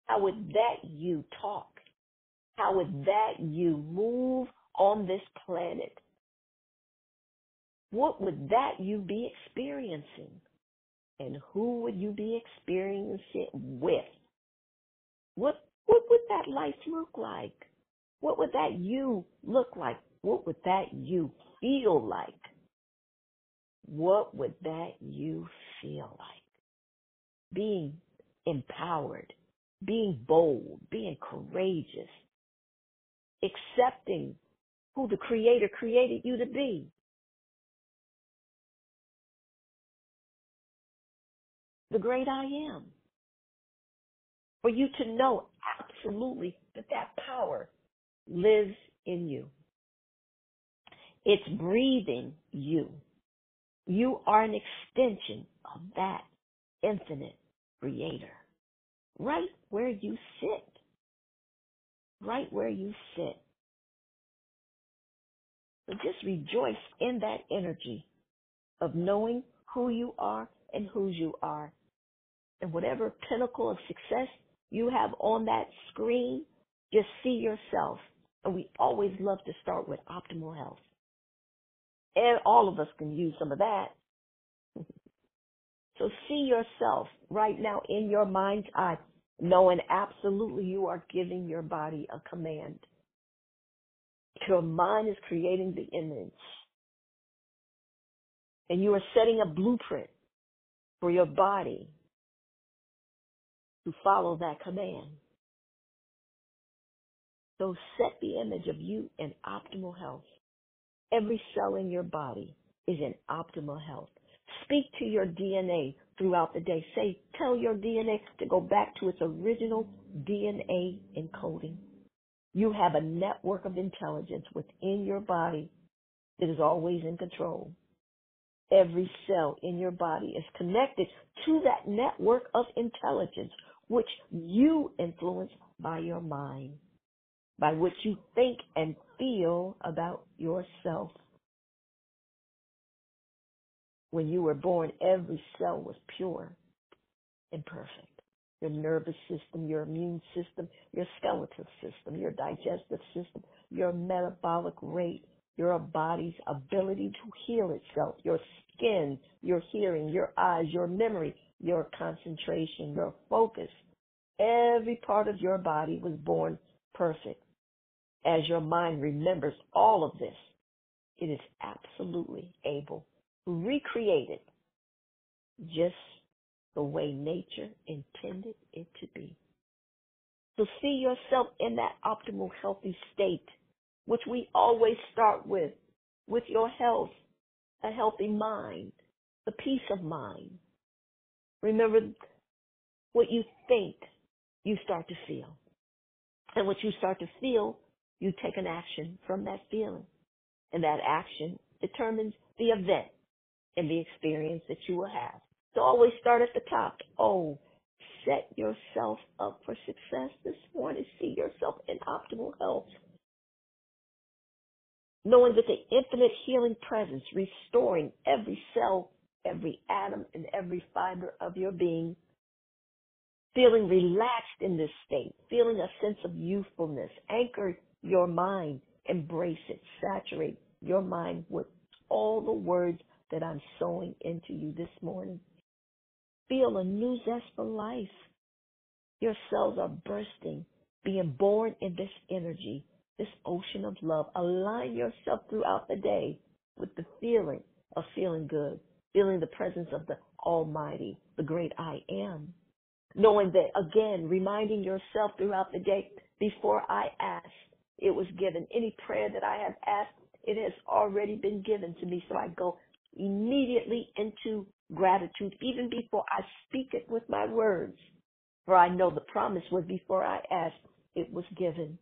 A: How would that you talk? How would that you move on this planet? What would that you be experiencing? And who would you be experiencing it with? What what would that life look like? What would that you look like? What would that you feel like? what would that you feel like? Being empowered, being bold, being courageous, accepting who the Creator created you to be. The great I am. For you to know absolutely that that power lives in you. It's breathing you. You are an extension of that infinite creator. Right where you sit. Right where you sit. So just rejoice in that energy of knowing who you are and whose you are. And whatever pinnacle of success you have on that screen, just see yourself. And we always love to start with optimal health. And all of us can use some of that. so see yourself right now in your mind's eye, knowing absolutely you are giving your body a command. Your mind is creating the image. And you are setting a blueprint for your body to follow that command. So set the image of you in optimal health. Every cell in your body is in optimal health. Speak to your DNA throughout the day. Say, tell your DNA to go back to its original DNA encoding. You have a network of intelligence within your body that is always in control. Every cell in your body is connected to that network of intelligence, which you influence by your mind by what you think and feel about yourself. When you were born, every cell was pure and perfect. Your nervous system, your immune system, your skeletal system, your digestive system, your metabolic rate, your body's ability to heal itself, your skin, your hearing, your eyes, your memory, your concentration, your focus. Every part of your body was born perfect as your mind remembers all of this, it is absolutely able to recreate it just the way nature intended it to be. So see yourself in that optimal healthy state, which we always start with, with your health, a healthy mind, the peace of mind. Remember what you think, you start to feel. And what you start to feel you take an action from that feeling. And that action determines the event and the experience that you will have. So always start at the top. Oh, set yourself up for success this morning. See yourself in optimal health. Knowing that the infinite healing presence restoring every cell, every atom, and every fiber of your being feeling relaxed in this state, feeling a sense of youthfulness, anchored your mind. Embrace it. Saturate your mind with all the words that I'm sowing into you this morning. Feel a new zest for life. Your cells are bursting, being born in this energy, this ocean of love. Align yourself throughout the day with the feeling of feeling good, feeling the presence of the Almighty, the great I am. Knowing that, again, reminding yourself throughout the day, before I ask, it was given. Any prayer that I have asked, it has already been given to me. So I go immediately into gratitude, even before I speak it with my words. For I know the promise was before I asked, it was given.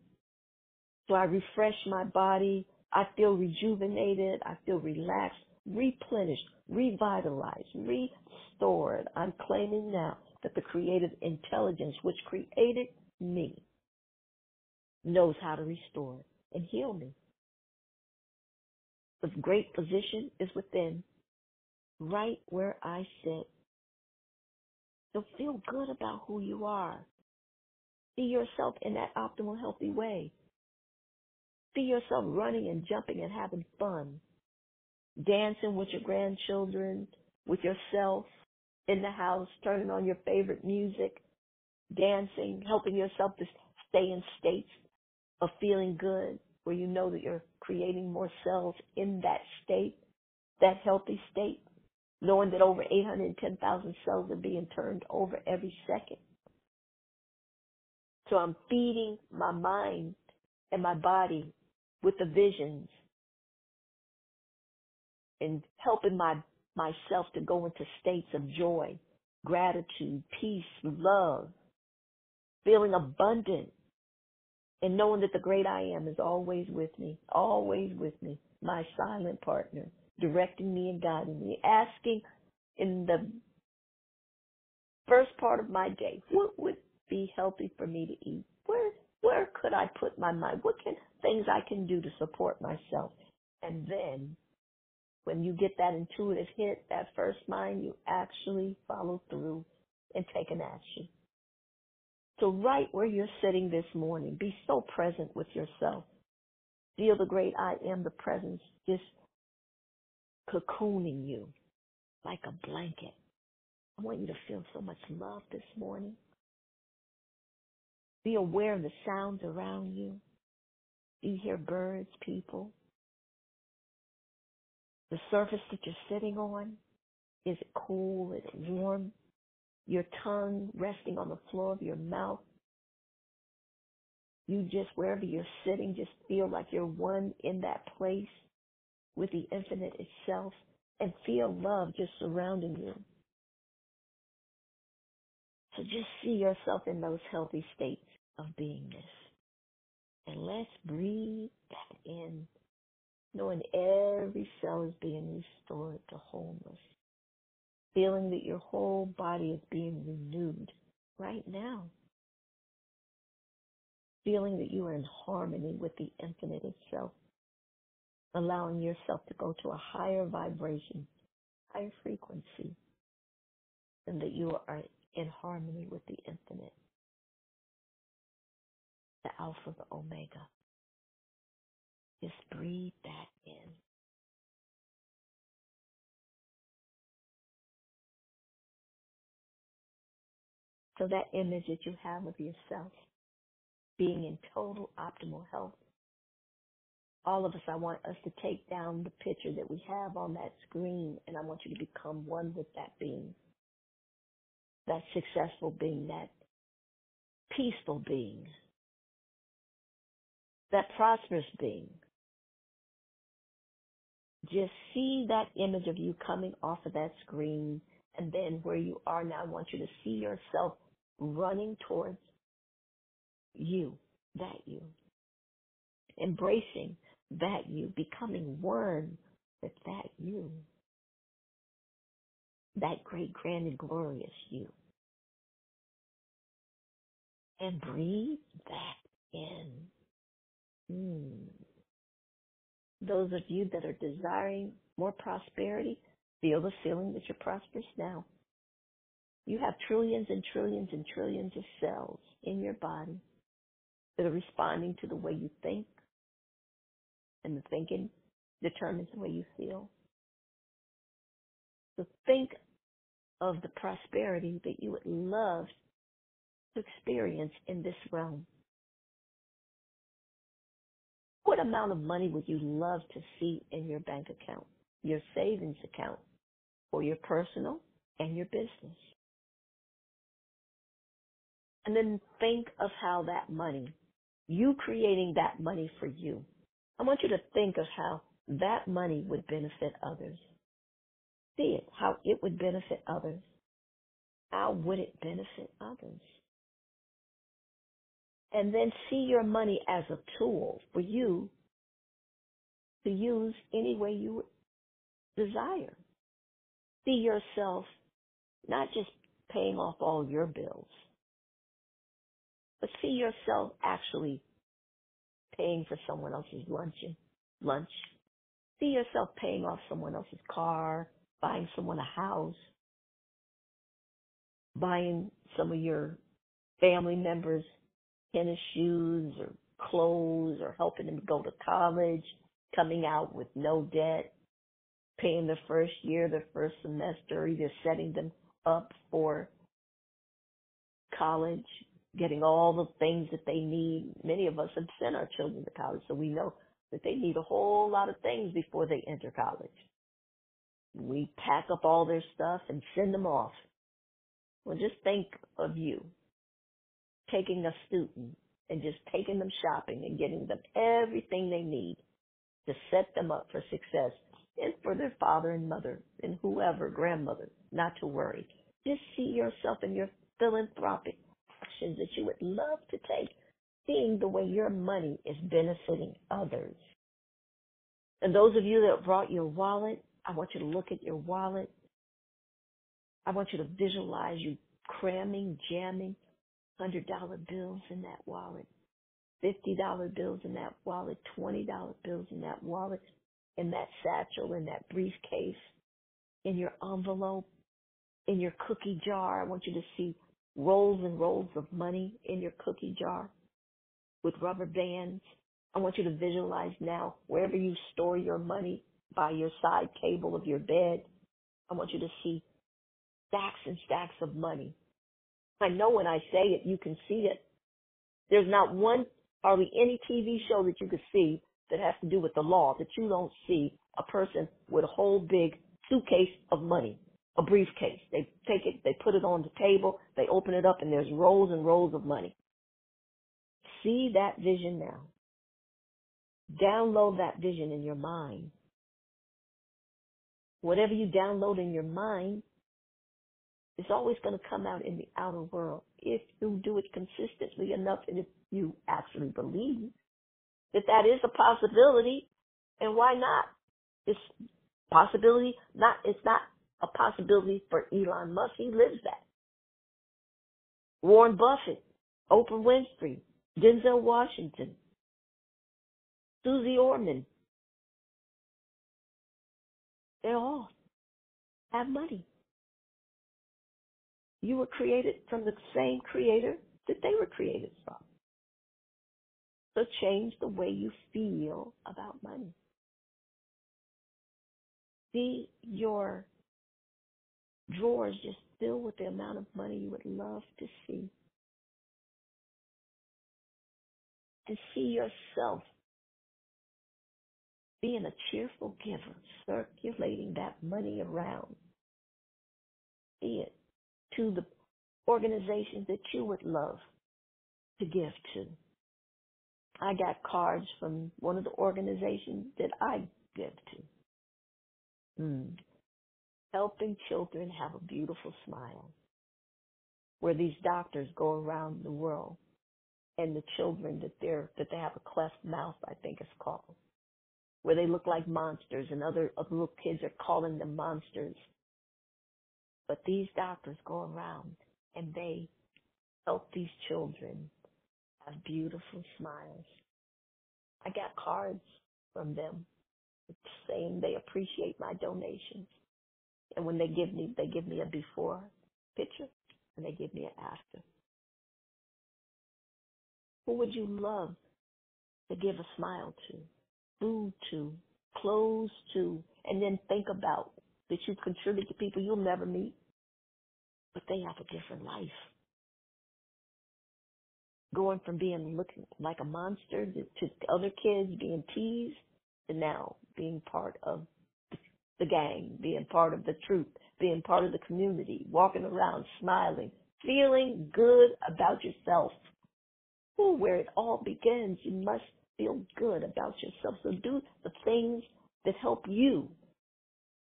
A: So I refresh my body. I feel rejuvenated. I feel relaxed, replenished, revitalized, restored. I'm claiming now that the creative intelligence which created me knows how to restore and heal me. The great physician is within, right where I sit. So feel good about who you are. See yourself in that optimal, healthy way. See yourself running and jumping and having fun. Dancing with your grandchildren, with yourself, in the house, turning on your favorite music, dancing, helping yourself to stay in states of feeling good, where you know that you're creating more cells in that state, that healthy state, knowing that over 810,000 cells are being turned over every second. So I'm feeding my mind and my body with the visions and helping my myself to go into states of joy, gratitude, peace, love, feeling abundant, and knowing that the great I am is always with me, always with me, my silent partner, directing me and guiding me, asking in the first part of my day, what would be healthy for me to eat? Where where could I put my mind? What can things I can do to support myself? And then when you get that intuitive hit, that first mind, you actually follow through and take an action. So right where you're sitting this morning, be so present with yourself. Feel the great I am, the presence just cocooning you like a blanket. I want you to feel so much love this morning. Be aware of the sounds around you. Do you hear birds, people? The surface that you're sitting on, is it cool? Is it warm? Your tongue resting on the floor of your mouth. You just, wherever you're sitting, just feel like you're one in that place with the infinite itself and feel love just surrounding you. So just see yourself in those healthy states of beingness. And let's breathe that in, knowing every cell is being restored to wholeness. Feeling that your whole body is being renewed right now. Feeling that you are in harmony with the infinite itself. Allowing yourself to go to a higher vibration, higher frequency, and that you are in harmony with the infinite the Alpha, the Omega. Just breathe that in. So that image that you have of yourself being in total optimal health. All of us, I want us to take down the picture that we have on that screen and I want you to become one with that being. That successful being, that peaceful being, that prosperous being. Just see that image of you coming off of that screen and then where you are now, I want you to see yourself running towards you, that you. Embracing that you, becoming one with that you. That great, grand, and glorious you. And breathe that in. Hmm. Those of you that are desiring more prosperity, feel the feeling that you're prosperous now. You have trillions and trillions and trillions of cells in your body that are responding to the way you think, and the thinking determines the way you feel. So think of the prosperity that you would love to experience in this realm. What amount of money would you love to see in your bank account, your savings account, for your personal and your business? And then think of how that money, you creating that money for you. I want you to think of how that money would benefit others. See it, how it would benefit others. How would it benefit others? and then see your money as a tool for you to use any way you desire. See yourself not just paying off all your bills, but see yourself actually paying for someone else's luncheon, lunch. See yourself paying off someone else's car, buying someone a house, buying some of your family members tennis shoes or clothes or helping them go to college, coming out with no debt, paying the first year, the first semester, either setting them up for college, getting all the things that they need. Many of us have sent our children to college, so we know that they need a whole lot of things before they enter college. we pack up all their stuff and send them off. Well, just think of you taking a student and just taking them shopping and getting them everything they need to set them up for success and for their father and mother and whoever, grandmother, not to worry. Just see yourself in your philanthropic actions that you would love to take, seeing the way your money is benefiting others. And those of you that brought your wallet, I want you to look at your wallet. I want you to visualize you cramming, jamming hundred dollar bills in that wallet, fifty dollar bills in that wallet, twenty dollar bills in that wallet, in that satchel, in that briefcase, in your envelope, in your cookie jar. I want you to see rolls and rolls of money in your cookie jar with rubber bands. I want you to visualize now wherever you store your money by your side table of your bed. I want you to see stacks and stacks of money. I know when I say it, you can see it. There's not one, hardly any TV show that you could see that has to do with the law that you don't see a person with a whole big suitcase of money, a briefcase. They take it, they put it on the table, they open it up, and there's rolls and rolls of money. See that vision now. Download that vision in your mind. Whatever you download in your mind, it's always going to come out in the outer world if you do it consistently enough and if you actually believe that that is a possibility, and why not? It's possibility not it's not a possibility for Elon Musk. He lives that. Warren Buffett, Oprah Winfrey, Denzel Washington, Susie Orman. They all have money. You were created from the same creator that they were created from. So change the way you feel about money. See your drawers just filled with the amount of money you would love to see. And see yourself being a cheerful giver, circulating that money around. See it to the organizations that you would love to give to. I got cards from one of the organizations that I give to. Hmm. Helping children have a beautiful smile. Where these doctors go around the world and the children that they're that they have a cleft mouth, I think it's called. Where they look like monsters and other, other little kids are calling them monsters but these doctors go around and they help these children have beautiful smiles. I got cards from them saying they appreciate my donations. And when they give me, they give me a before picture and they give me an after. Who would you love to give a smile to, food to, clothes to, and then think about that you contribute to people you'll never meet, but they have a different life. Going from being looking like a monster to, to other kids being teased to now being part of the gang, being part of the troop, being part of the community, walking around smiling, feeling good about yourself. Ooh, where it all begins, you must feel good about yourself. So do the things that help you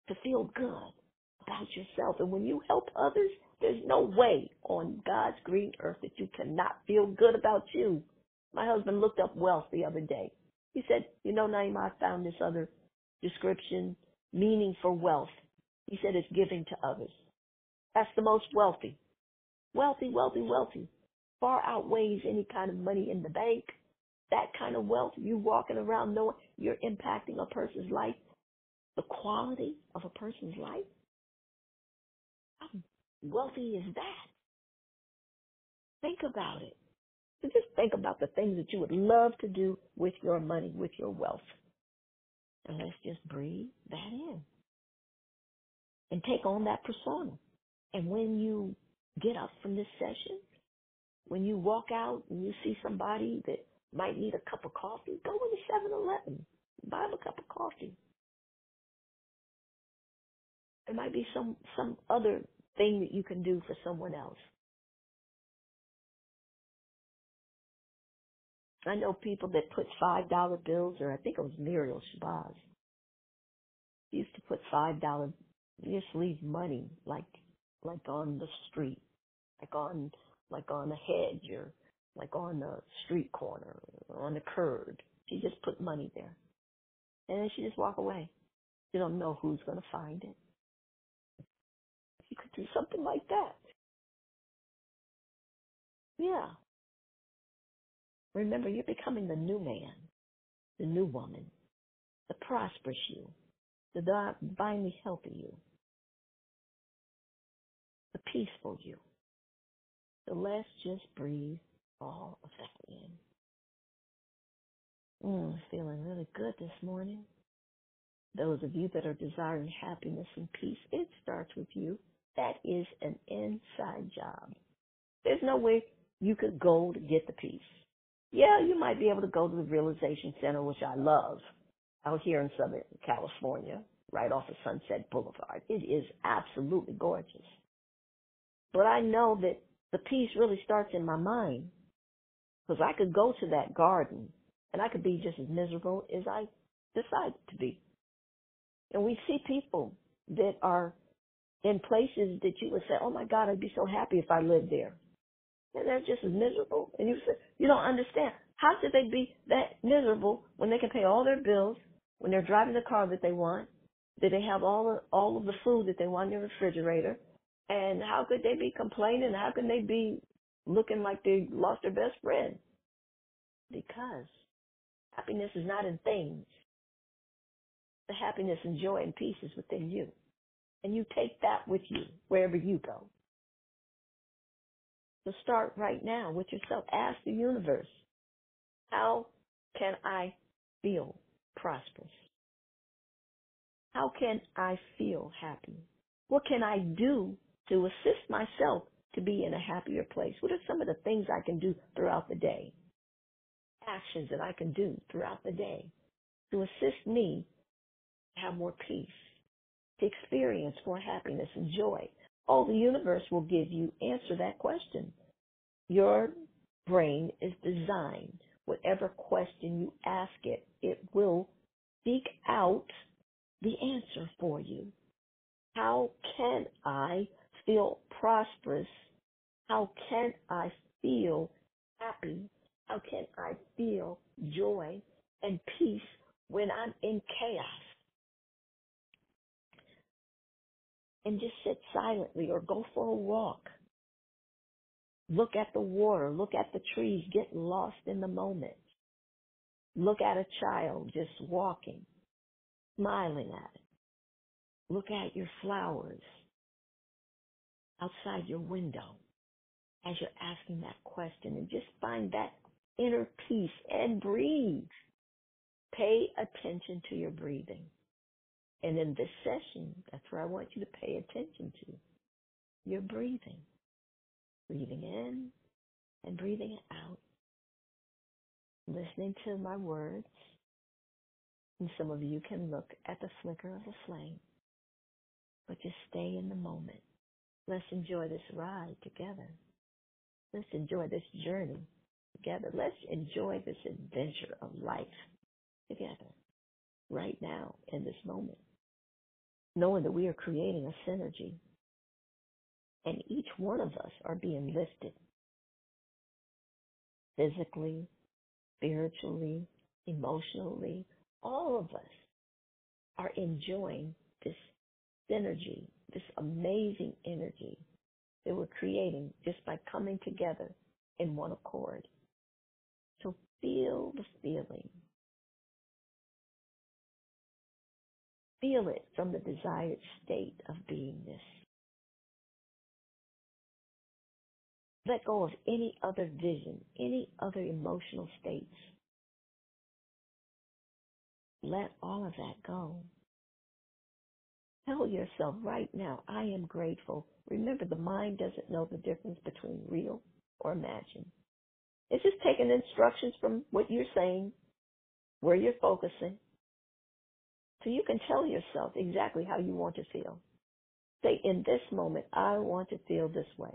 A: to feel good about yourself. And when you help others, there's no way on God's green earth that you cannot feel good about you. My husband looked up wealth the other day. He said, you know, Naimah, I found this other description, meaning for wealth. He said it's giving to others. That's the most wealthy. Wealthy, wealthy, wealthy. Far outweighs any kind of money in the bank. That kind of wealth, you walking around knowing you're impacting a person's life, the quality of a person's life. How wealthy is that? Think about it. So just think about the things that you would love to do with your money, with your wealth. And let's just breathe that in. And take on that persona. And when you get up from this session, when you walk out and you see somebody that might need a cup of coffee, go to 7 Eleven, buy them a cup of coffee. There might be some some other thing that you can do for someone else. I know people that put five dollar bills, or I think it was Muriel Shabazz. Used to put five dollar, just leave money like like on the street, like on like on a hedge or like on the street corner or on the curb. She just put money there, and then she just walk away. You don't know who's to find it. You could do something like that. Yeah. Remember, you're becoming the new man, the new woman, the prosperous you, the divinely healthy you, the peaceful you. So let's just breathe all of that in. Mm, feeling really good this morning. Those of you that are desiring happiness and peace, it starts with you. That is an inside job. There's no way you could go to get the peace. Yeah, you might be able to go to the realization center, which I love, out here in Southern California, right off of Sunset Boulevard. It is absolutely gorgeous. But I know that the peace really starts in my mind because I could go to that garden and I could be just as miserable as I decide to be. And we see people that are in places that you would say, oh my God, I'd be so happy if I lived there. And they're just as miserable. And you say, you don't understand. How could they be that miserable when they can pay all their bills, when they're driving the car that they want, that they have all of, all of the food that they want in the refrigerator? And how could they be complaining? How can they be looking like they lost their best friend? Because happiness is not in things. The happiness and joy and peace is within you. And you take that with you wherever you go. So start right now with yourself. Ask the universe, how can I feel prosperous? How can I feel happy? What can I do to assist myself to be in a happier place? What are some of the things I can do throughout the day? Actions that I can do throughout the day to assist me to have more peace, to experience more happiness and joy. Oh, the universe will give you answer that question. Your brain is designed. Whatever question you ask it, it will seek out the answer for you. How can I feel prosperous? How can I feel happy? How can I feel joy and peace when I'm in chaos? And just sit silently or go for a walk. Look at the water, look at the trees, get lost in the moment. Look at a child just walking, smiling at it. Look at your flowers outside your window as you're asking that question and just find that inner peace and breathe. Pay attention to your breathing. And in this session, that's where I want you to pay attention to your breathing. Breathing in and breathing out. Listening to my words. And some of you can look at the flicker of a flame. But just stay in the moment. Let's enjoy this ride together. Let's enjoy this journey together. Let's enjoy this adventure of life together right now in this moment. Knowing that we are creating a synergy and each one of us are being lifted physically, spiritually, emotionally. All of us are enjoying this synergy, this amazing energy that we're creating just by coming together in one accord. So feel the feeling. Feel it from the desired state of beingness. Let go of any other vision, any other emotional states. Let all of that go. Tell yourself right now, I am grateful. Remember, the mind doesn't know the difference between real or imagined. It's just taking instructions from what you're saying, where you're focusing. So you can tell yourself exactly how you want to feel. Say, in this moment, I want to feel this way.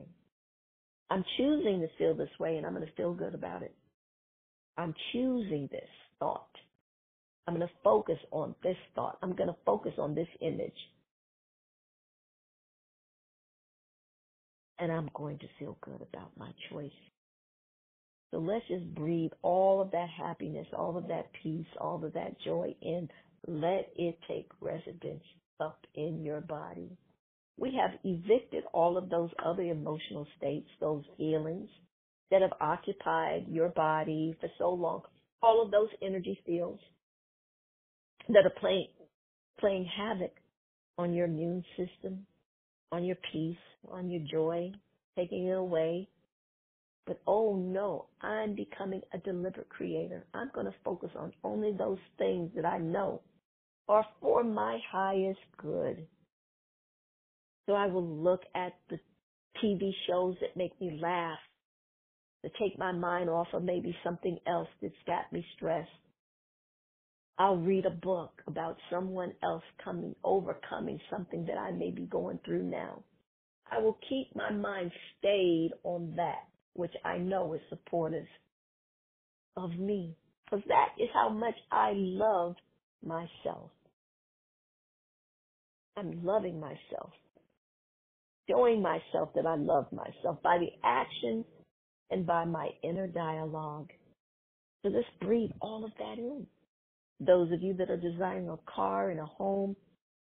A: I'm choosing to feel this way and I'm going to feel good about it. I'm choosing this thought. I'm going to focus on this thought. I'm going to focus on this image. And I'm going to feel good about my choice. So let's just breathe all of that happiness, all of that peace, all of that joy in. Let it take residence up in your body. We have evicted all of those other emotional states, those feelings that have occupied your body for so long, all of those energy fields that are playing, playing havoc on your immune system, on your peace, on your joy, taking it away. But oh no, I'm becoming a deliberate creator. I'm going to focus on only those things that I know are for my highest good. So I will look at the TV shows that make me laugh, to take my mind off of maybe something else that's got me stressed. I'll read a book about someone else coming, overcoming something that I may be going through now. I will keep my mind stayed on that which I know is supportive of me. Because that is how much I love myself. I'm loving myself, showing myself that I love myself by the actions and by my inner dialogue. So let's breathe all of that in. Those of you that are desiring a car and a home,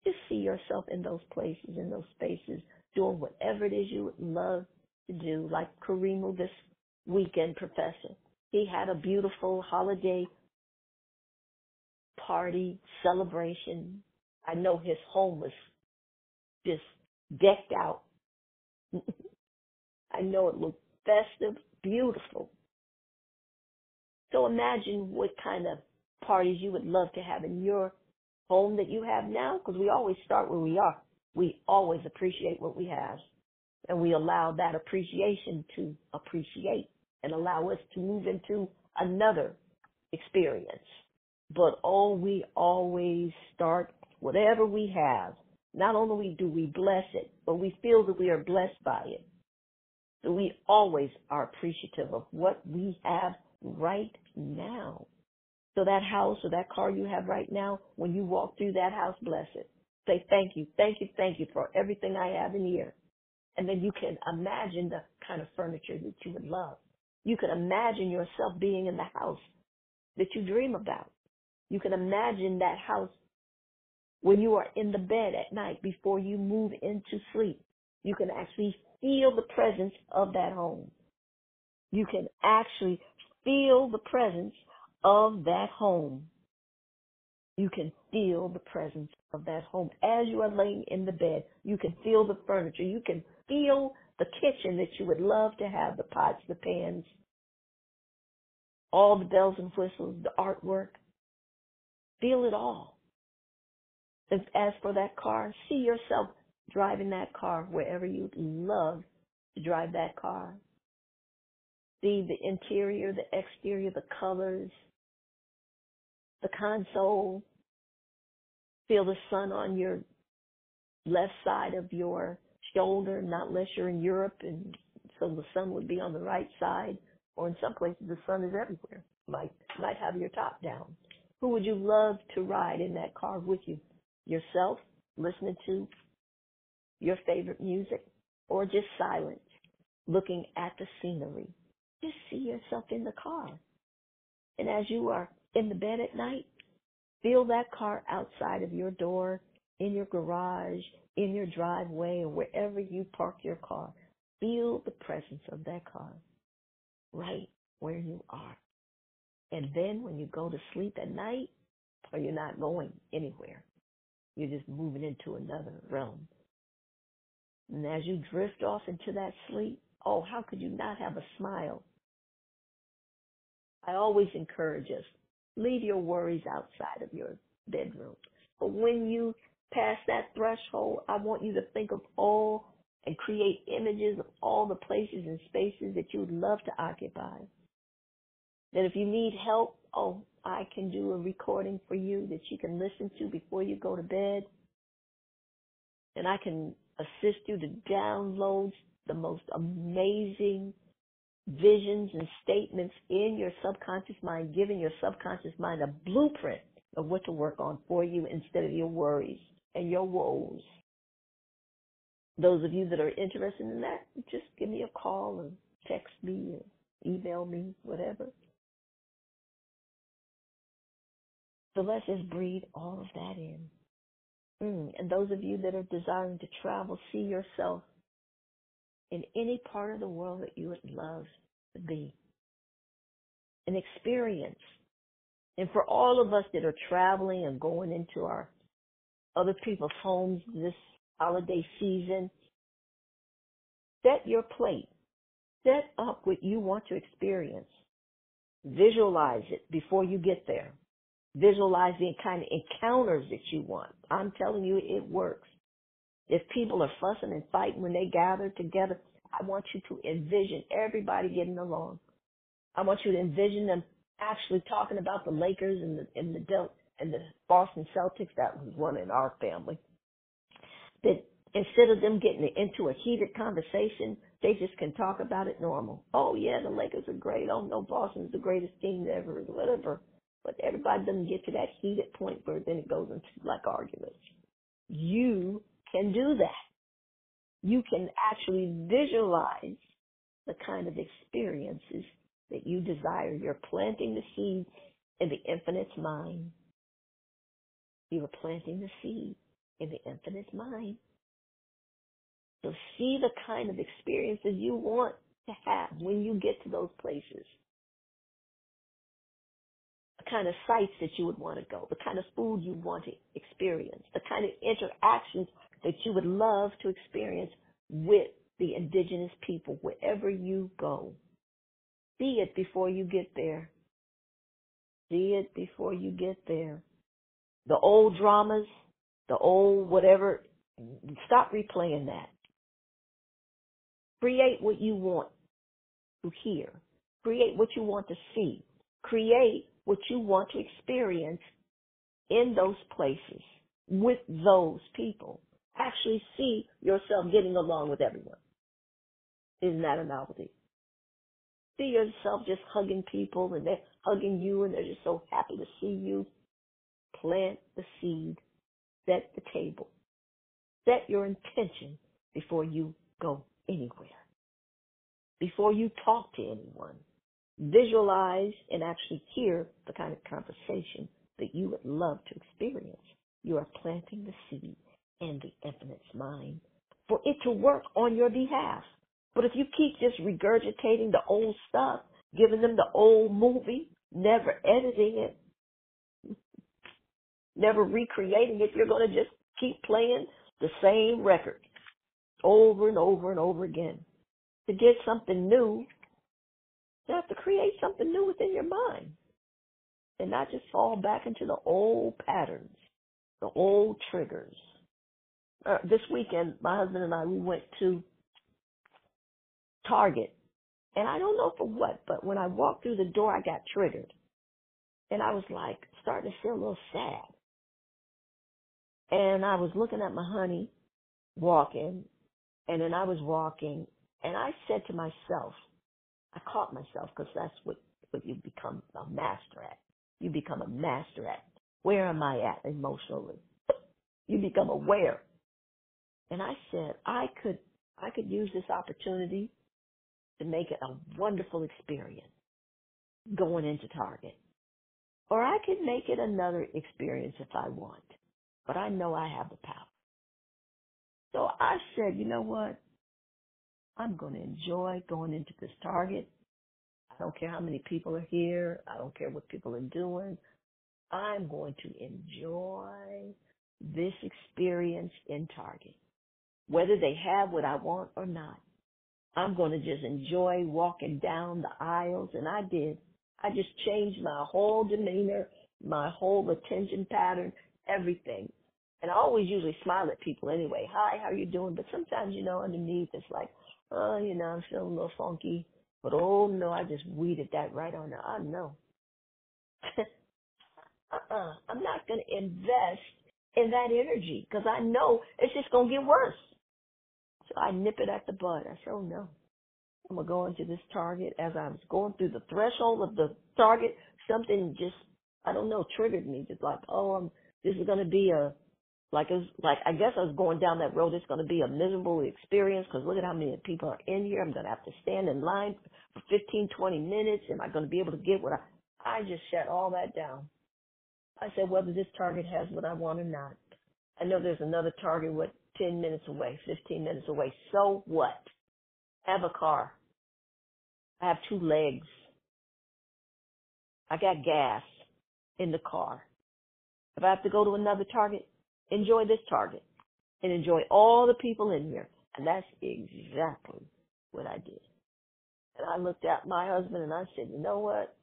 A: just see yourself in those places, in those spaces, doing whatever it is you would love to do, like Karimu this weekend professor. He had a beautiful holiday party celebration. I know his home was just decked out. I know it looked festive, beautiful. So imagine what kind of parties you would love to have in your home that you have now, because we always start where we are. We always appreciate what we have, and we allow that appreciation to appreciate and allow us to move into another experience. But oh, we always start whatever we have. Not only do we bless it, but we feel that we are blessed by it. So we always are appreciative of what we have right now. So that house or that car you have right now, when you walk through that house, bless it. Say thank you, thank you, thank you for everything I have in here. And then you can imagine the kind of furniture that you would love. You can imagine yourself being in the house that you dream about. You can imagine that house when you are in the bed at night before you move into sleep. You can actually feel the presence of that home. You can actually feel the presence of that home. You can feel the presence of that home as you are laying in the bed. You can feel the furniture. You can feel the kitchen that you would love to have, the pots, the pans, all the bells and whistles, the artwork. Feel it all. As for that car, see yourself driving that car wherever you'd love to drive that car. See the interior, the exterior, the colors, the console. Feel the sun on your left side of your shoulder, not unless you're in Europe, and so the sun would be on the right side. Or in some places, the sun is everywhere. Might might have your top down. Who would you love to ride in that car with you? Yourself, listening to your favorite music, or just silent, looking at the scenery. Just see yourself in the car. And as you are in the bed at night, feel that car outside of your door, in your garage, in your driveway, or wherever you park your car. Feel the presence of that car right where you are. And then when you go to sleep at night, or you're not going anywhere, you're just moving into another realm. And as you drift off into that sleep, oh, how could you not have a smile? I always encourage us, leave your worries outside of your bedroom. But when you pass that threshold, I want you to think of all and create images of all the places and spaces that you would love to occupy. That if you need help, oh, I can do a recording for you that you can listen to before you go to bed. And I can assist you to download the most amazing visions and statements in your subconscious mind, giving your subconscious mind a blueprint of what to work on for you instead of your worries and your woes. Those of you that are interested in that, just give me a call and text me or email me, whatever. So let's just breathe all of that in. Mm. And those of you that are desiring to travel, see yourself in any part of the world that you would love to be. An experience. And for all of us that are traveling and going into our other people's homes this holiday season, set your plate. Set up what you want to experience. Visualize it before you get there. Visualize the kind of encounters that you want. I'm telling you, it works. If people are fussing and fighting when they gather together, I want you to envision everybody getting along. I want you to envision them actually talking about the Lakers and the and the Del- and the Boston Celtics. That was one in our family. That instead of them getting into a heated conversation, they just can talk about it normal. Oh yeah, the Lakers are great. Oh no, Boston's the greatest team ever. Whatever. But everybody doesn't get to that heated point where then it goes into like arguments. You can do that. You can actually visualize the kind of experiences that you desire. You're planting the seed in the infinite's mind. You are planting the seed in the infinite's mind. So see the kind of experiences you want to have when you get to those places the kind of sites that you would want to go, the kind of food you want to experience, the kind of interactions that you would love to experience with the indigenous people wherever you go. See it before you get there. See it before you get there. The old dramas, the old whatever, stop replaying that. Create what you want to hear. Create what you want to see. Create what you want to experience in those places with those people. Actually see yourself getting along with everyone. Isn't that a novelty? See yourself just hugging people and they're hugging you and they're just so happy to see you. Plant the seed. Set the table. Set your intention before you go anywhere. Before you talk to anyone visualize and actually hear the kind of conversation that you would love to experience. You are planting the seed in the infinite's mind for it to work on your behalf. But if you keep just regurgitating the old stuff, giving them the old movie, never editing it, never recreating it, you're going to just keep playing the same record over and over and over again. To get something new, you have to create something new within your mind and not just fall back into the old patterns, the old triggers. Uh, this weekend, my husband and I, we went to Target. And I don't know for what, but when I walked through the door, I got triggered. And I was like, starting to feel a little sad. And I was looking at my honey walking, and then I was walking, and I said to myself, I caught myself because that's what, what you become a master at. You become a master at. Where am I at emotionally? You become aware. And I said, I could, I could use this opportunity to make it a wonderful experience going into Target. Or I could make it another experience if I want. But I know I have the power. So I said, you know what? I'm going to enjoy going into this Target. I don't care how many people are here. I don't care what people are doing. I'm going to enjoy this experience in Target, whether they have what I want or not. I'm going to just enjoy walking down the aisles, and I did. I just changed my whole demeanor, my whole attention pattern, everything. And I always usually smile at people anyway. Hi, how are you doing? But sometimes, you know, underneath it's like, oh, you know, I'm feeling a little funky. But oh no, I just weeded that right on there. I know. uh-uh. I'm not going to invest in that energy because I know it's just going to get worse. So I nip it at the bud. I said, oh no. I'm gonna go into this target. As I was going through the threshold of the target, something just I don't know triggered me. Just like, oh, I'm, this is gonna be a like it was like I guess I was going down that road. It's gonna be a miserable experience because look at how many people are in here. I'm gonna have to stand in line for 15, 20 minutes. Am I gonna be able to get what I? I just shut all that down. I said whether this target has what I want or not. I know there's another target what 10 minutes away, 15 minutes away. So what? I have a car. I have two legs. I got gas in the car. If I have to go to another target, enjoy this target and enjoy all the people in here. And that's exactly what I did. And I looked at my husband and I said, you know what?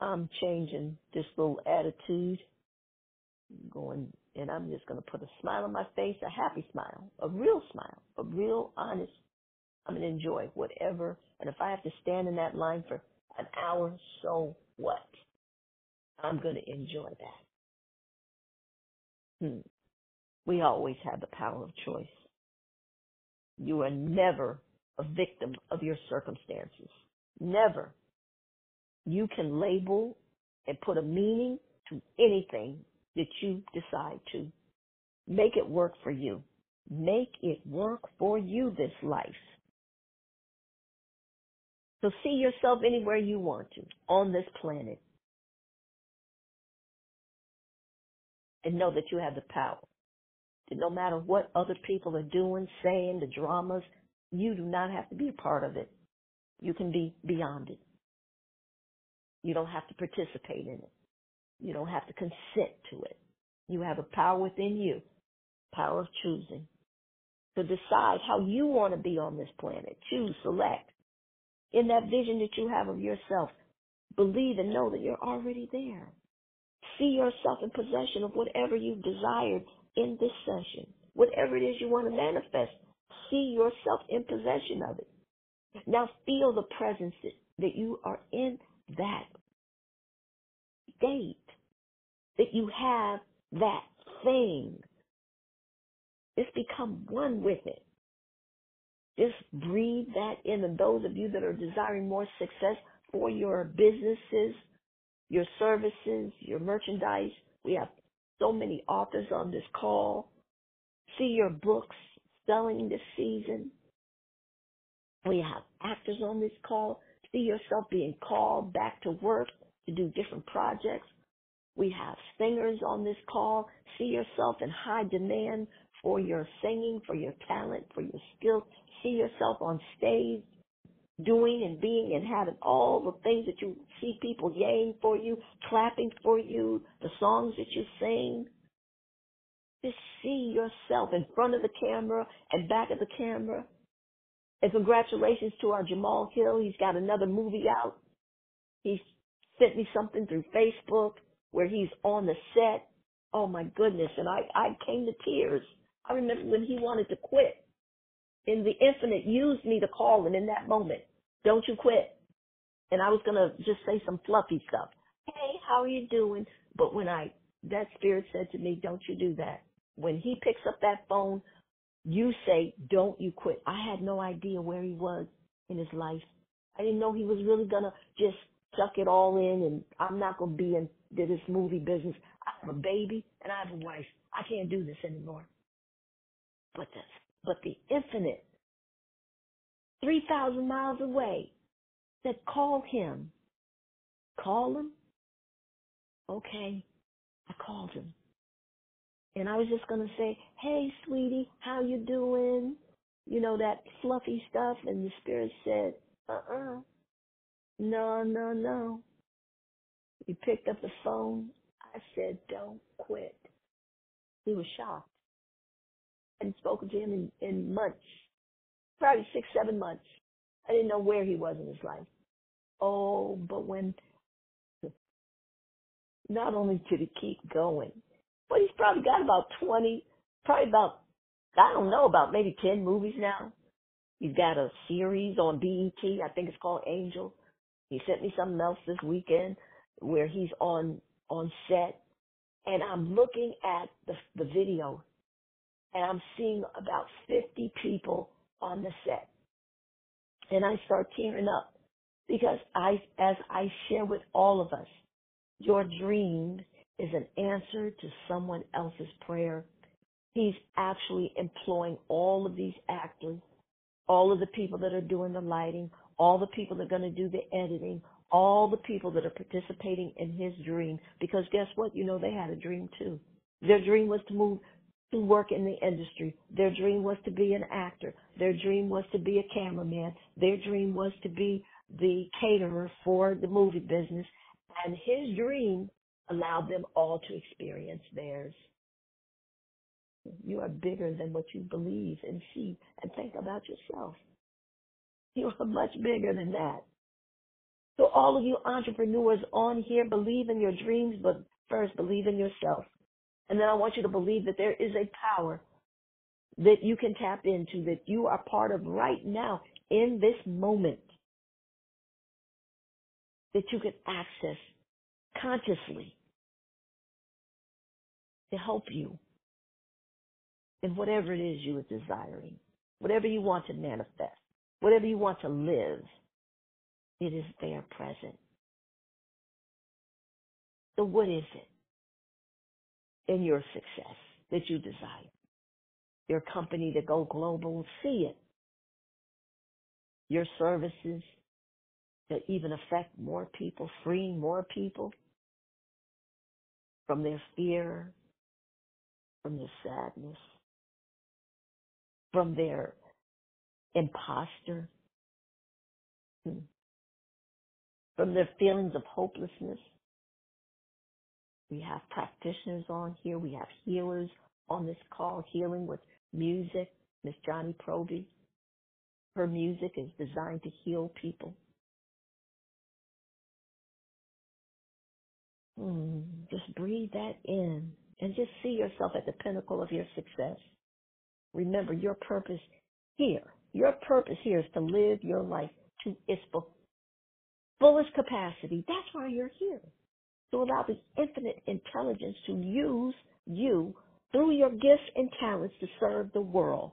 A: I'm changing this little attitude. going and I'm just going to put a smile on my face, a happy smile, a real smile, a real honest. I'm going to enjoy whatever. And if I have to stand in that line for an hour, so what? I'm going to enjoy that. Hmm. We always have the power of choice. You are never a victim of your circumstances. Never. You can label and put a meaning to anything that you decide to. Make it work for you. Make it work for you this life. So see yourself anywhere you want to on this planet. And know that you have the power. That no matter what other people are doing, saying, the dramas, you do not have to be a part of it. You can be beyond it. You don't have to participate in it. You don't have to consent to it. You have a power within you, power of choosing, to decide how you want to be on this planet. Choose, select. In that vision that you have of yourself, believe and know that you're already there. See yourself in possession of whatever you've desired in this session. Whatever it is you want to manifest, see yourself in possession of it. Now feel the presence that, that you are in that state that you have that thing. Just become one with it. Just breathe that in. And those of you that are desiring more success for your businesses, your services, your merchandise, we have so many authors on this call. See your books selling this season. We have actors on this call. See yourself being called back to work to do different projects. We have singers on this call. See yourself in high demand for your singing, for your talent, for your skills. See yourself on stage doing and being and having all the things that you see people yaying for you, clapping for you, the songs that you sing. Just see yourself in front of the camera and back of the camera. And congratulations to our Jamal Hill. He's got another movie out. He sent me something through Facebook where he's on the set. Oh my goodness. And I, I came to tears. I remember when he wanted to quit and the infinite used me to call him in that moment. Don't you quit. And I was going to just say some fluffy stuff. Hey, how are you doing? But when I, that spirit said to me, don't you do that. When he picks up that phone, you say, don't you quit. I had no idea where he was in his life. I didn't know he was really going to just suck it all in and I'm not going to be in this movie business. I have a baby and I have a wife. I can't do this anymore. But the, but the infinite, 3,000 miles away, said, call him. Call him? Okay. I called him. And I was just going to say, hey, sweetie, how you doing? You know, that fluffy stuff. And the spirit said, uh-uh. No, no, no. He picked up the phone. I said, don't quit. He was shocked. Hadn't spoken to him in, in months, probably six, seven months. I didn't know where he was in his life. Oh, but when, not only did he keep going, but he's probably got about 20, probably about, I don't know, about maybe 10 movies now. He's got a series on BET. I think it's called Angel. He sent me something else this weekend where he's on on set, and I'm looking at the the video, and I'm seeing about 50 people on the set. And I start tearing up because I, as I share with all of us, your dream is an answer to someone else's prayer. He's actually employing all of these actors, all of the people that are doing the lighting, all the people that are going to do the editing, all the people that are participating in his dream. Because guess what? You know, they had a dream too. Their dream was to move to work in the industry. Their dream was to be an actor. Their dream was to be a cameraman. Their dream was to be the caterer for the movie business. And his dream allowed them all to experience theirs. You are bigger than what you believe and see and think about yourself. You are much bigger than that. So all of you entrepreneurs on here, believe in your dreams, but first believe in yourself. And then I want you to believe that there is a power that you can tap into, that you are part of right now in this moment, that you can access consciously to help you in whatever it is you are desiring, whatever you want to manifest, whatever you want to live, it is there present. So what is it in your success that you desire? Your company to go global, see it. Your services that even affect more people, freeing more people from their fear, from their sadness, from their imposter, hmm, from their feelings of hopelessness. We have practitioners on here. We have healers on this call, healing with music. Miss Johnny Proby. Her music is designed to heal people. Mm, just breathe that in and just see yourself at the pinnacle of your success. Remember your purpose here. Your purpose here is to live your life to its fullest capacity. That's why you're here. To allow the infinite intelligence to use you through your gifts and talents to serve the world.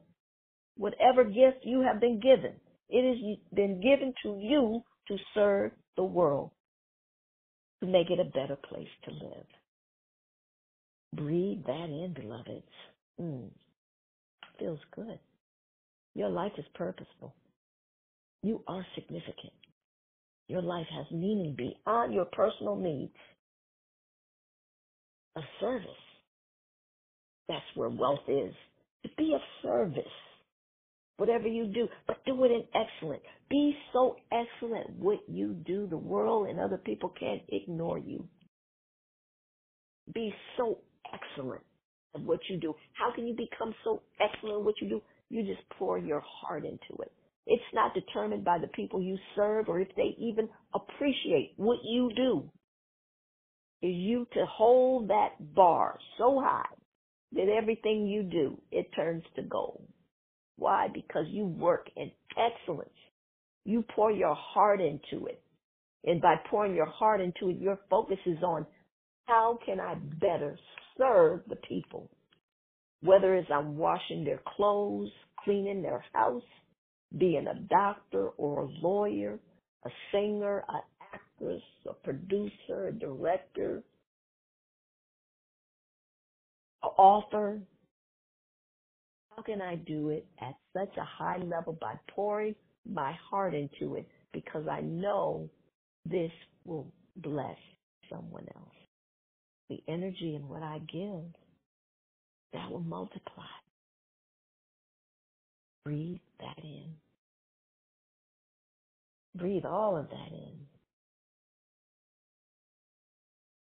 A: Whatever gift you have been given, it has been given to you to serve the world to make it a better place to live. Breathe that in, beloveds. Mm. Feels good. Your life is purposeful. You are significant. Your life has meaning beyond your personal needs. A service. That's where wealth is. To be of service whatever you do, but do it in excellence. Be so excellent what you do. The world and other people can't ignore you. Be so excellent at what you do. How can you become so excellent at what you do? You just pour your heart into it. It's not determined by the people you serve or if they even appreciate what you do. Is you to hold that bar so high that everything you do, it turns to gold. Why? Because you work in excellence. You pour your heart into it. And by pouring your heart into it, your focus is on how can I better serve the people? Whether it's I'm washing their clothes, cleaning their house, being a doctor or a lawyer, a singer, an actress, a producer, a director, an author, how can I do it at such a high level by pouring my heart into it because I know this will bless someone else. The energy and what I give, that will multiply. Breathe that in. Breathe all of that in.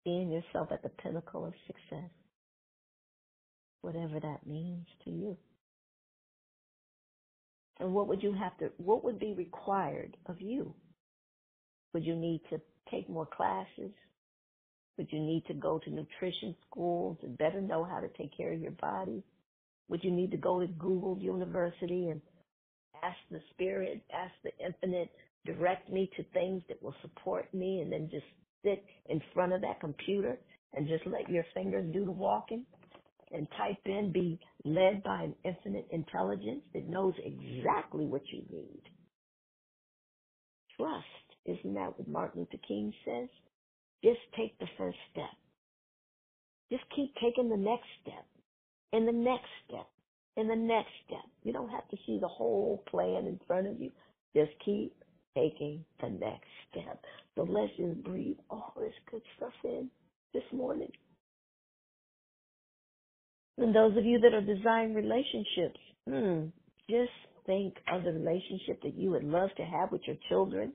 A: Seeing yourself at the pinnacle of success, whatever that means to you. And what would you have to, what would be required of you? Would you need to take more classes? Would you need to go to nutrition schools and better know how to take care of your body? Would you need to go to Google University and ask the Spirit, ask the Infinite, direct me to things that will support me and then just sit in front of that computer and just let your fingers do the walking? and type in be led by an infinite intelligence that knows exactly what you need. Trust. Isn't that what Martin Luther King says? Just take the first step. Just keep taking the next step and the next step and the next step. You don't have to see the whole plan in front of you. Just keep taking the next step. So let's just breathe all this good stuff in this morning. And those of you that are desiring relationships, hmm, just think of the relationship that you would love to have with your children,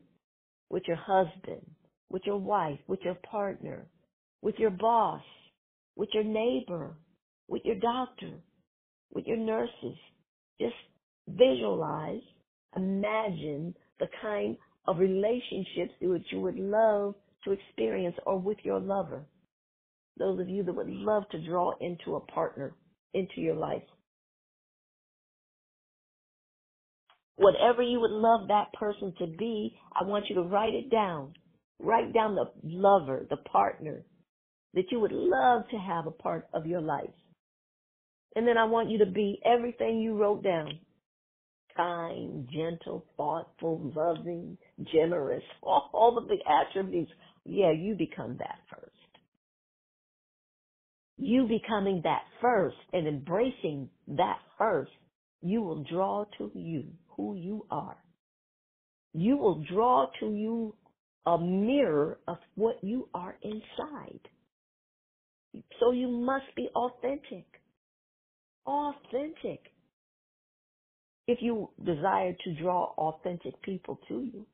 A: with your husband, with your wife, with your partner, with your boss, with your neighbor, with your doctor, with your nurses. Just visualize, imagine the kind of relationships that you would love to experience or with your lover. Those of you that would love to draw into a partner into your life. Whatever you would love that person to be, I want you to write it down. Write down the lover, the partner that you would love to have a part of your life. And then I want you to be everything you wrote down. Kind, gentle, thoughtful, loving, generous, all, of the attributes. Yeah, you become that first. You becoming that first and embracing that first, you will draw to you who you are. You will draw to you a mirror of what you are inside. So you must be authentic. Authentic. If you desire to draw authentic people to you.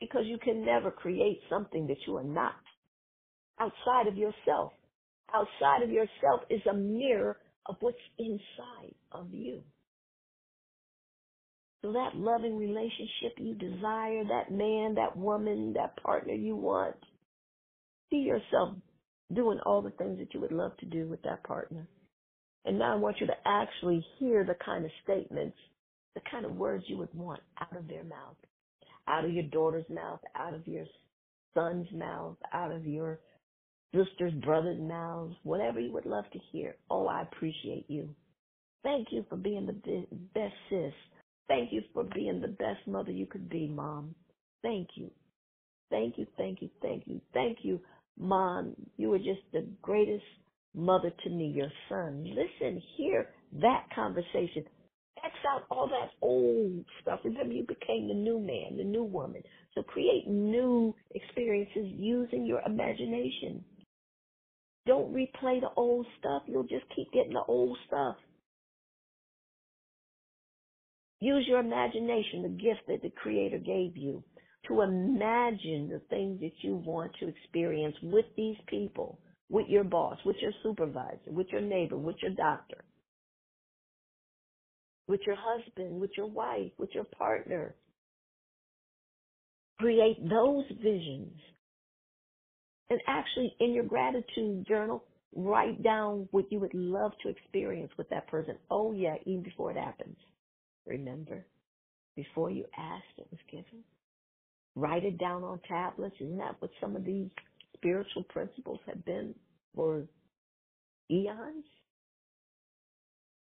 A: Because you can never create something that you are not outside of yourself. Outside of yourself is a mirror of what's inside of you. So that loving relationship you desire, that man, that woman, that partner you want, see yourself doing all the things that you would love to do with that partner. And now I want you to actually hear the kind of statements, the kind of words you would want out of their mouth, out of your daughter's mouth, out of your son's mouth, out of your sisters, brothers' mouths, whatever you would love to hear. Oh, I appreciate you. Thank you for being the best sis. Thank you for being the best mother you could be, mom. Thank you. Thank you, thank you, thank you, thank you, mom. You were just the greatest mother to me, your son. Listen, hear that conversation. X out all that old stuff. Remember, you became the new man, the new woman. So create new experiences using your imagination. Don't replay the old stuff. You'll just keep getting the old stuff. Use your imagination, the gift that the Creator gave you, to imagine the things that you want to experience with these people, with your boss, with your supervisor, with your neighbor, with your doctor, with your husband, with your wife, with your partner. Create those visions and actually, in your gratitude journal, write down what you would love to experience with that person. Oh, yeah, even before it happens. Remember, before you asked, it was given. Write it down on tablets. Isn't that what some of these spiritual principles have been for eons?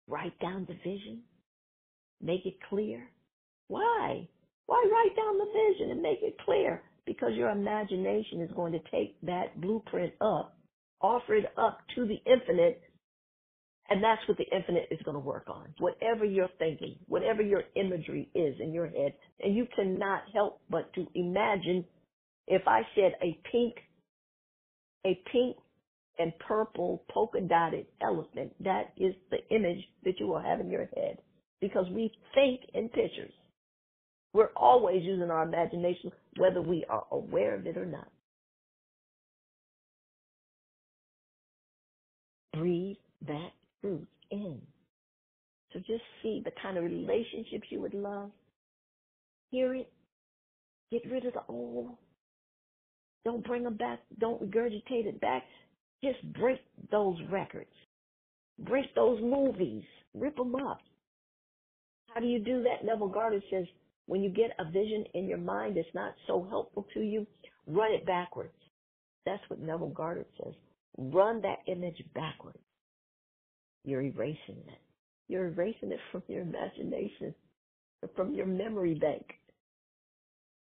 A: Write down the vision. Make it clear. Why? Why write down the vision and make it clear? because your imagination is going to take that blueprint up, offer it up to the infinite, and that's what the infinite is going to work on. Whatever you're thinking, whatever your imagery is in your head, and you cannot help but to imagine if I said a pink, a pink and purple polka dotted elephant, that is the image that you will have in your head because we think in pictures. We're always using our imagination, whether we are aware of it or not. Breathe that truth in. So just see the kind of relationships you would love. Hear it. Get rid of the old. Don't bring them back. Don't regurgitate it back. Just break those records. Break those movies. Rip them up. How do you do that? Neville Goddard says, when you get a vision in your mind that's not so helpful to you, run it backwards. That's what Neville Goddard says. run that image backwards, you're erasing it. You're erasing it from your imagination, from your memory bank.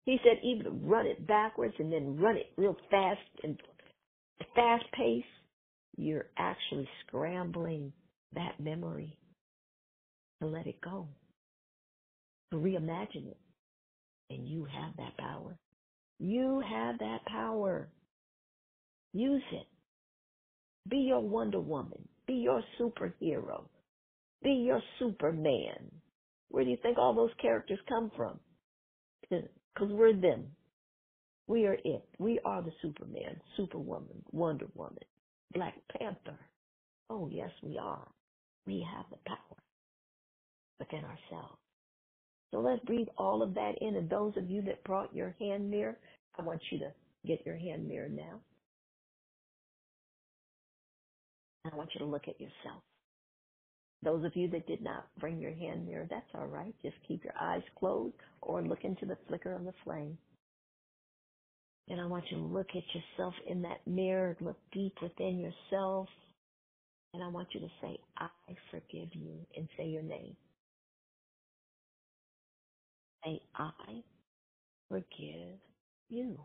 A: He said even run it backwards and then run it real fast and fast pace, you're actually scrambling that memory to let it go, to reimagine it. And you have that power. You have that power. Use it. Be your Wonder Woman. Be your superhero. Be your Superman. Where do you think all those characters come from? Because we're them. We are it. We are the Superman, Superwoman, Wonder Woman, Black Panther. Oh, yes, we are. We have the power within ourselves. So let's breathe all of that in. And those of you that brought your hand mirror, I want you to get your hand mirror now. And I want you to look at yourself. Those of you that did not bring your hand mirror, that's all right. Just keep your eyes closed or look into the flicker of the flame. And I want you to look at yourself in that mirror, look deep within yourself. And I want you to say, I forgive you, and say your name. Say, I forgive you.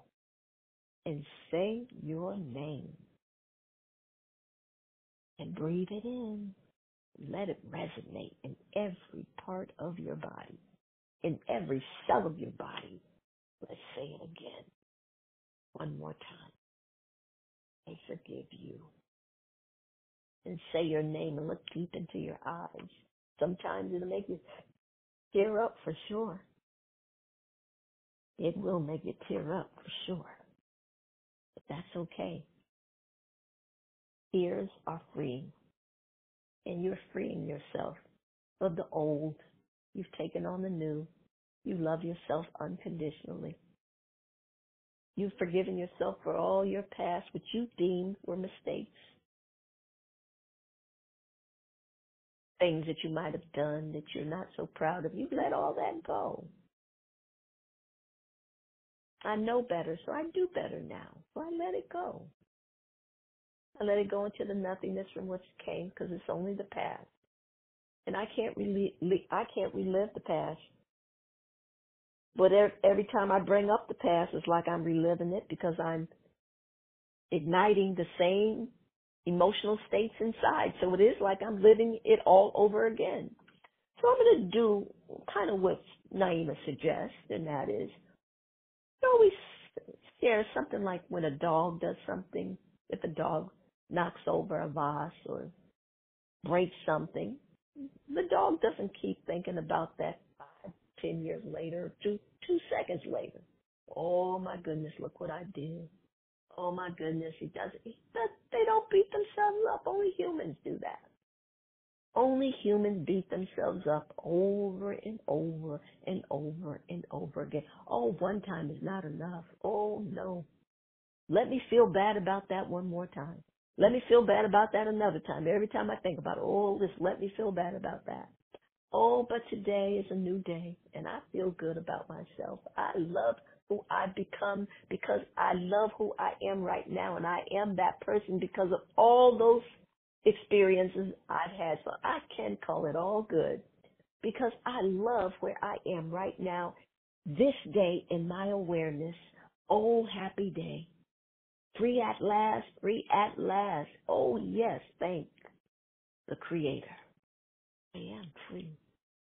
A: And say your name. And breathe it in. Let it resonate in every part of your body, in every cell of your body. Let's say it again. One more time. I forgive you. And say your name and look deep into your eyes. Sometimes it'll make you tear up for sure. It will make you tear up for sure. But that's okay. Tears are freeing. And you're freeing yourself of the old. You've taken on the new. You love yourself unconditionally. You've forgiven yourself for all your past, which you deemed were mistakes. Things that you might have done that you're not so proud of. You've let all that go. I know better, so I do better now. So I let it go. I let it go into the nothingness from which it came because it's only the past. And I can't relive, I can't relive the past. But every time I bring up the past, it's like I'm reliving it because I'm igniting the same emotional states inside. So it is like I'm living it all over again. So I'm going to do kind of what Naimah suggests, and that is always share something like when a dog does something, if a dog knocks over a vase or breaks something, the dog doesn't keep thinking about that five, ten years later, two two seconds later. Oh my goodness, look what I did. Oh my goodness, he doesn't. it. They don't beat themselves up. Only humans do that. Only humans beat themselves up over and over and over and over again. Oh, one time is not enough. Oh no. Let me feel bad about that one more time. Let me feel bad about that another time. Every time I think about it, oh, let me feel bad about that. Oh, but today is a new day and I feel good about myself. I love who I've become because I love who I am right now and I am that person because of all those experiences I've had. So I can call it all good because I love where I am right now, this day in my awareness. Oh, happy day. Free at last, free at last. Oh, yes, thank the Creator. I am free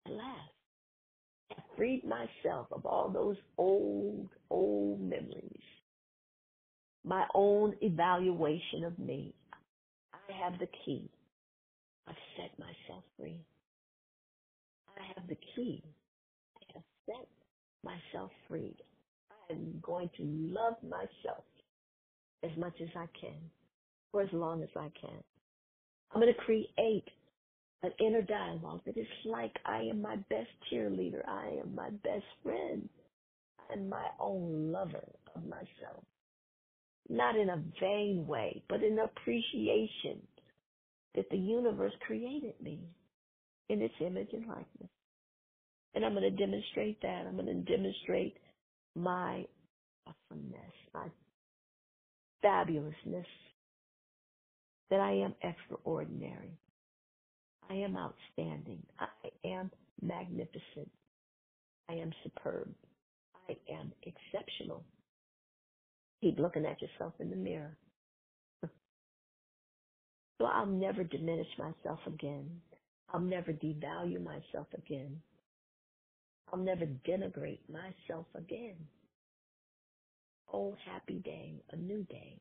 A: at last. I freed myself of all those old, old memories. My own evaluation of me. I have the key. I've set myself free. I have the key. I have set myself free. I am going to love myself as much as I can for as long as I can. I'm going to create an inner dialogue that is like I am my best cheerleader. I am my best friend. I'm my own lover of myself. Not in a vain way, but in appreciation that the universe created me in its image and likeness. And I'm going to demonstrate that. I'm going to demonstrate my awesomeness, my fabulousness, that I am extraordinary. I am outstanding. I am magnificent. I am superb. I am exceptional. Keep looking at yourself in the mirror. So I'll never diminish myself again. I'll never devalue myself again. I'll never denigrate myself again. Oh, happy day, a new day.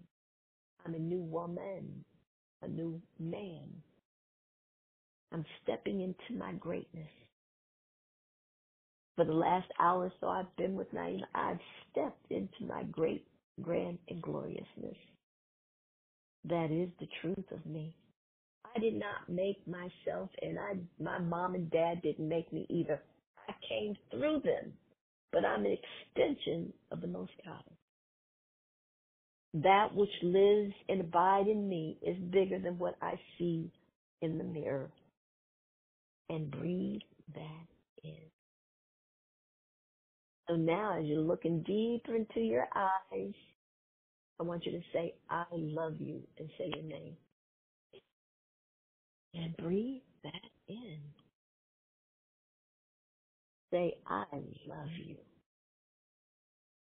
A: I'm a new woman, a new man. I'm stepping into my greatness. For the last hour or so I've been with Naimah, I've stepped into my great, grand, and gloriousness. That is the truth of me. I did not make myself, and I, my mom and dad didn't make me either. I came through them, but I'm an extension of the Most High. That which lives and abide in me is bigger than what I see in the mirror. And breathe that in. So now as you're looking deeper into your eyes, I want you to say, I love you and say your name. And breathe that in. Say, I love you.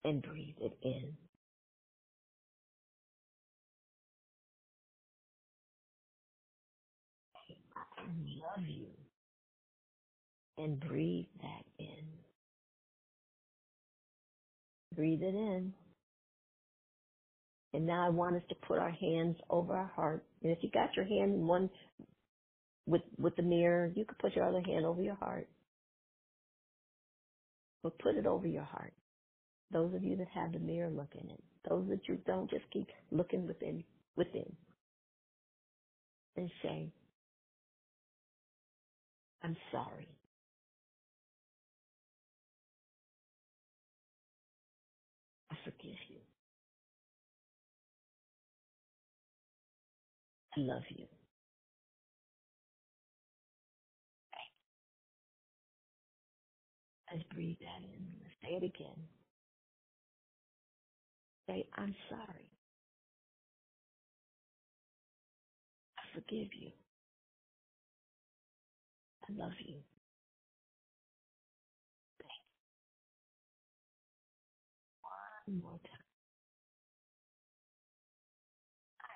A: And breathe it in. Love you. And breathe that in. Breathe it in. And now I want us to put our hands over our heart. And if you got your hand in one with with the mirror, you could put your other hand over your heart. But put it over your heart. Those of you that have the mirror, look in it. Those that you don't, just keep looking within within. And say, I'm sorry. I forgive you. I love you. Let's breathe that in. Let's say it again. Say, I'm sorry. I forgive you. Love you. One more time.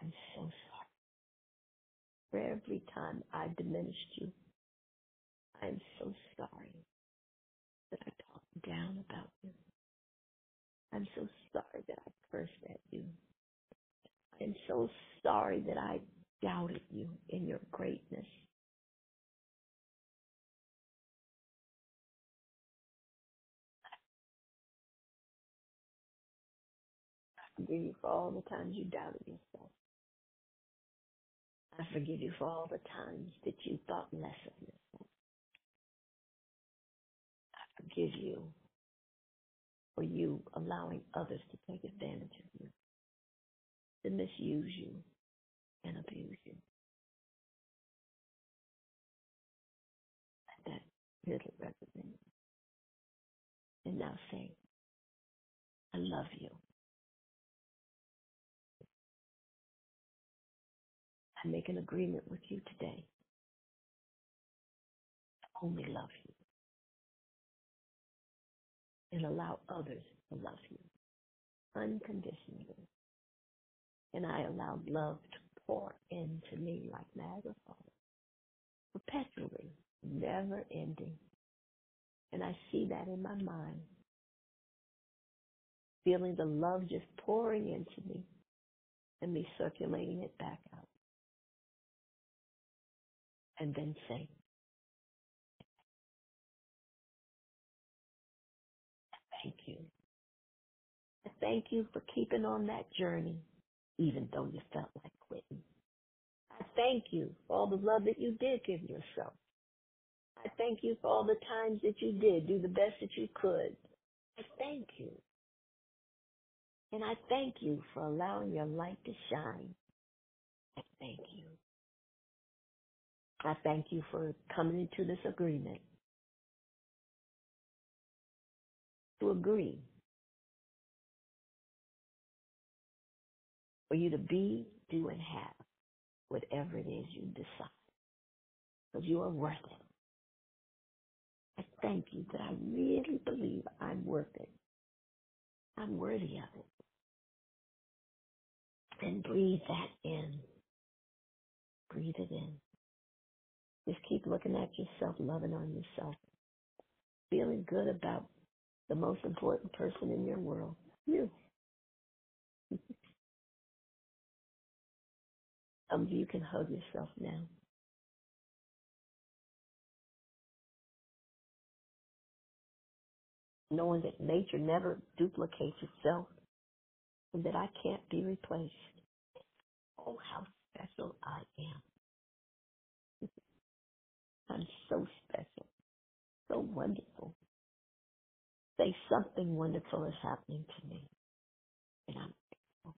A: I'm so sorry. For every time I diminished you, I'm so sorry that I talked down about you. I'm so sorry that I cursed at you. I'm so sorry that I doubted you in your greatness. Forgive you for all the times you doubted yourself. I forgive you for all the times that you thought less of yourself. I forgive you for you allowing others to take advantage of you, to misuse you and abuse you. Let that little you. And now say, I love you. I make an agreement with you today. Only love you. And allow others to love you unconditionally. And I allow love to pour into me like Niagara Falls, perpetually, never ending. And I see that in my mind, feeling the love just pouring into me and me circulating it back out. And then say, thank you. I thank you for keeping on that journey, even though you felt like quitting. I thank you for all the love that you did give yourself. I thank you for all the times that you did do the best that you could. I thank you. And I thank you for allowing your light to shine. I thank you. I thank you for coming into this agreement to agree for you to be, do, and have whatever it is you decide. Because you are worth it. I thank you that I really believe I'm worth it. I'm worthy of it. And breathe that in. Breathe it in. Just keep looking at yourself, loving on yourself, feeling good about the most important person in your world, you. Some um, of you can hug yourself now. Knowing that nature never duplicates itself and that I can't be replaced. Oh, how special I am. I'm so special, so wonderful. Say something wonderful is happening to me. And I'm grateful.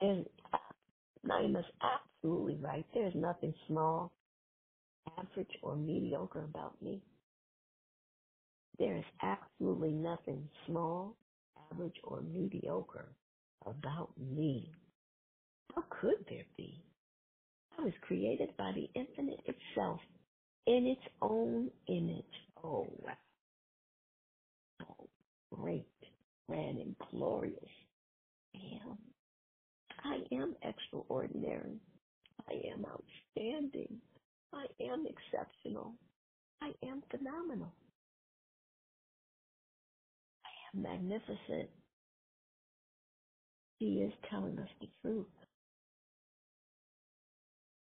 A: And uh, Naimah's absolutely right. There's nothing small, average, or mediocre about me. There is absolutely nothing small, average, or mediocre about me. How could there be? I was created by the infinite itself in its own image. Oh. Oh, great, grand, and glorious. I am. I am extraordinary. I am outstanding. I am exceptional. I am phenomenal. I am magnificent. He is telling us the truth.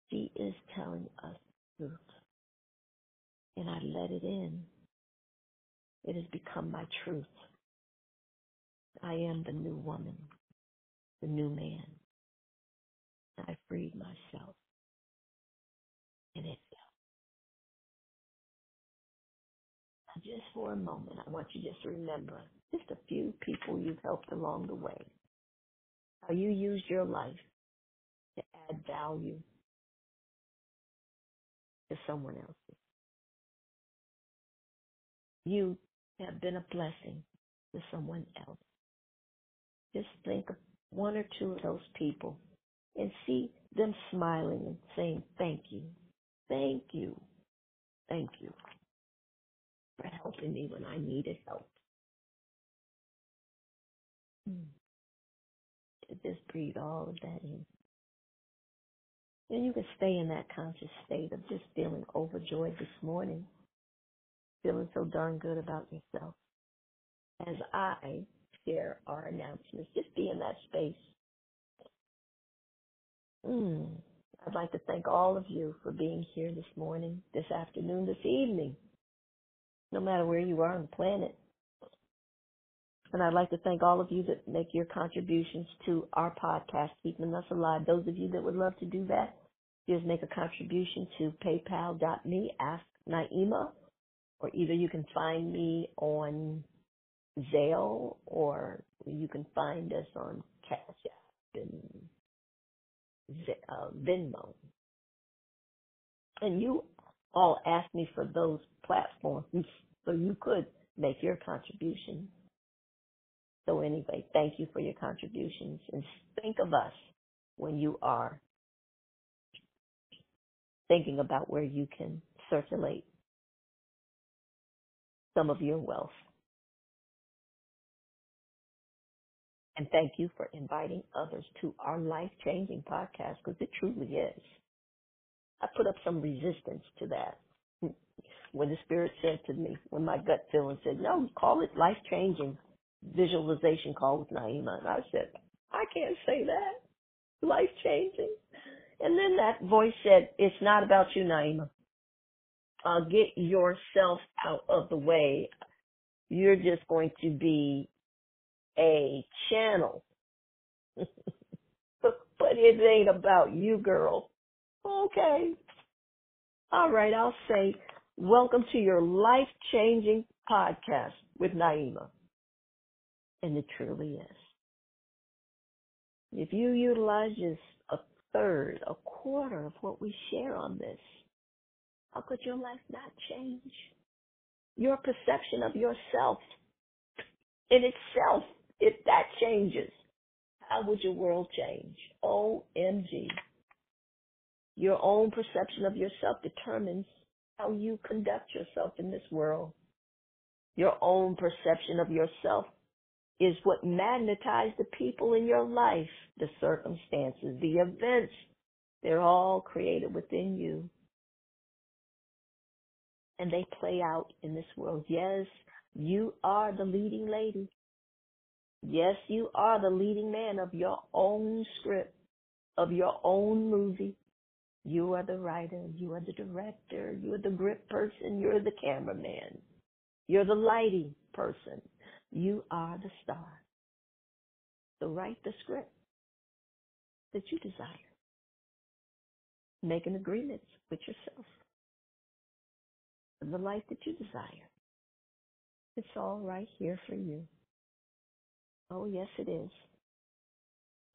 A: He is telling us truth. And I let it in. It has become my truth. I am the new woman, the new man. I freed myself. And it just for a moment, I want you just to remember just a few people you've helped along the way. How you used your life to add value to someone else's. You have been a blessing to someone else. Just think of one or two of those people and see them smiling and saying, Thank you, thank you, thank you for helping me when I needed help. Hmm. Just breathe all of that in. And you can stay in that conscious state of just feeling overjoyed this morning, feeling so darn good about yourself. As I share our announcements, just be in that space. Mm. I'd like to thank all of you for being here this morning, this afternoon, this evening, no matter where you are on the planet. And I'd like to thank all of you that make your contributions to our podcast, Keeping Us Alive. Those of you that would love to do that, just make a contribution to paypal.me, ask Naimah, or either you can find me on Zelle or you can find us on Cash App and uh, Venmo. And you all asked me for those platforms so you could make your contribution. So anyway, thank you for your contributions and think of us when you are thinking about where you can circulate some of your wealth. And thank you for inviting others to our life changing podcast because it truly is. I put up some resistance to that when the Spirit said to me, when my gut feeling said, no, call it life changing visualization call with Naimah. And I said, I can't say that. Life changing. And then that voice said, it's not about you, Naimah. Uh, get yourself out of the way. You're just going to be a channel. but it ain't about you, girl. Okay. All right. I'll say, welcome to your life changing podcast with Naimah. And it truly is. If you utilize a third, a quarter of what we share on this, how could your life not change? Your perception of yourself in itself, if that changes, how would your world change? OMG. Your own perception of yourself determines how you conduct yourself in this world. Your own perception of yourself is what magnetizes the people in your life, the circumstances, the events. They're all created within you. And they play out in this world. Yes, you are the leading lady. Yes, you are the leading man of your own script, of your own movie. You are the writer, you are the director, you are the grip person, you're the cameraman, you're the lighting person, you are the star. So write the script that you desire. Make an agreement with yourself the life that you desire. It's all right here for you. Oh, yes, it is.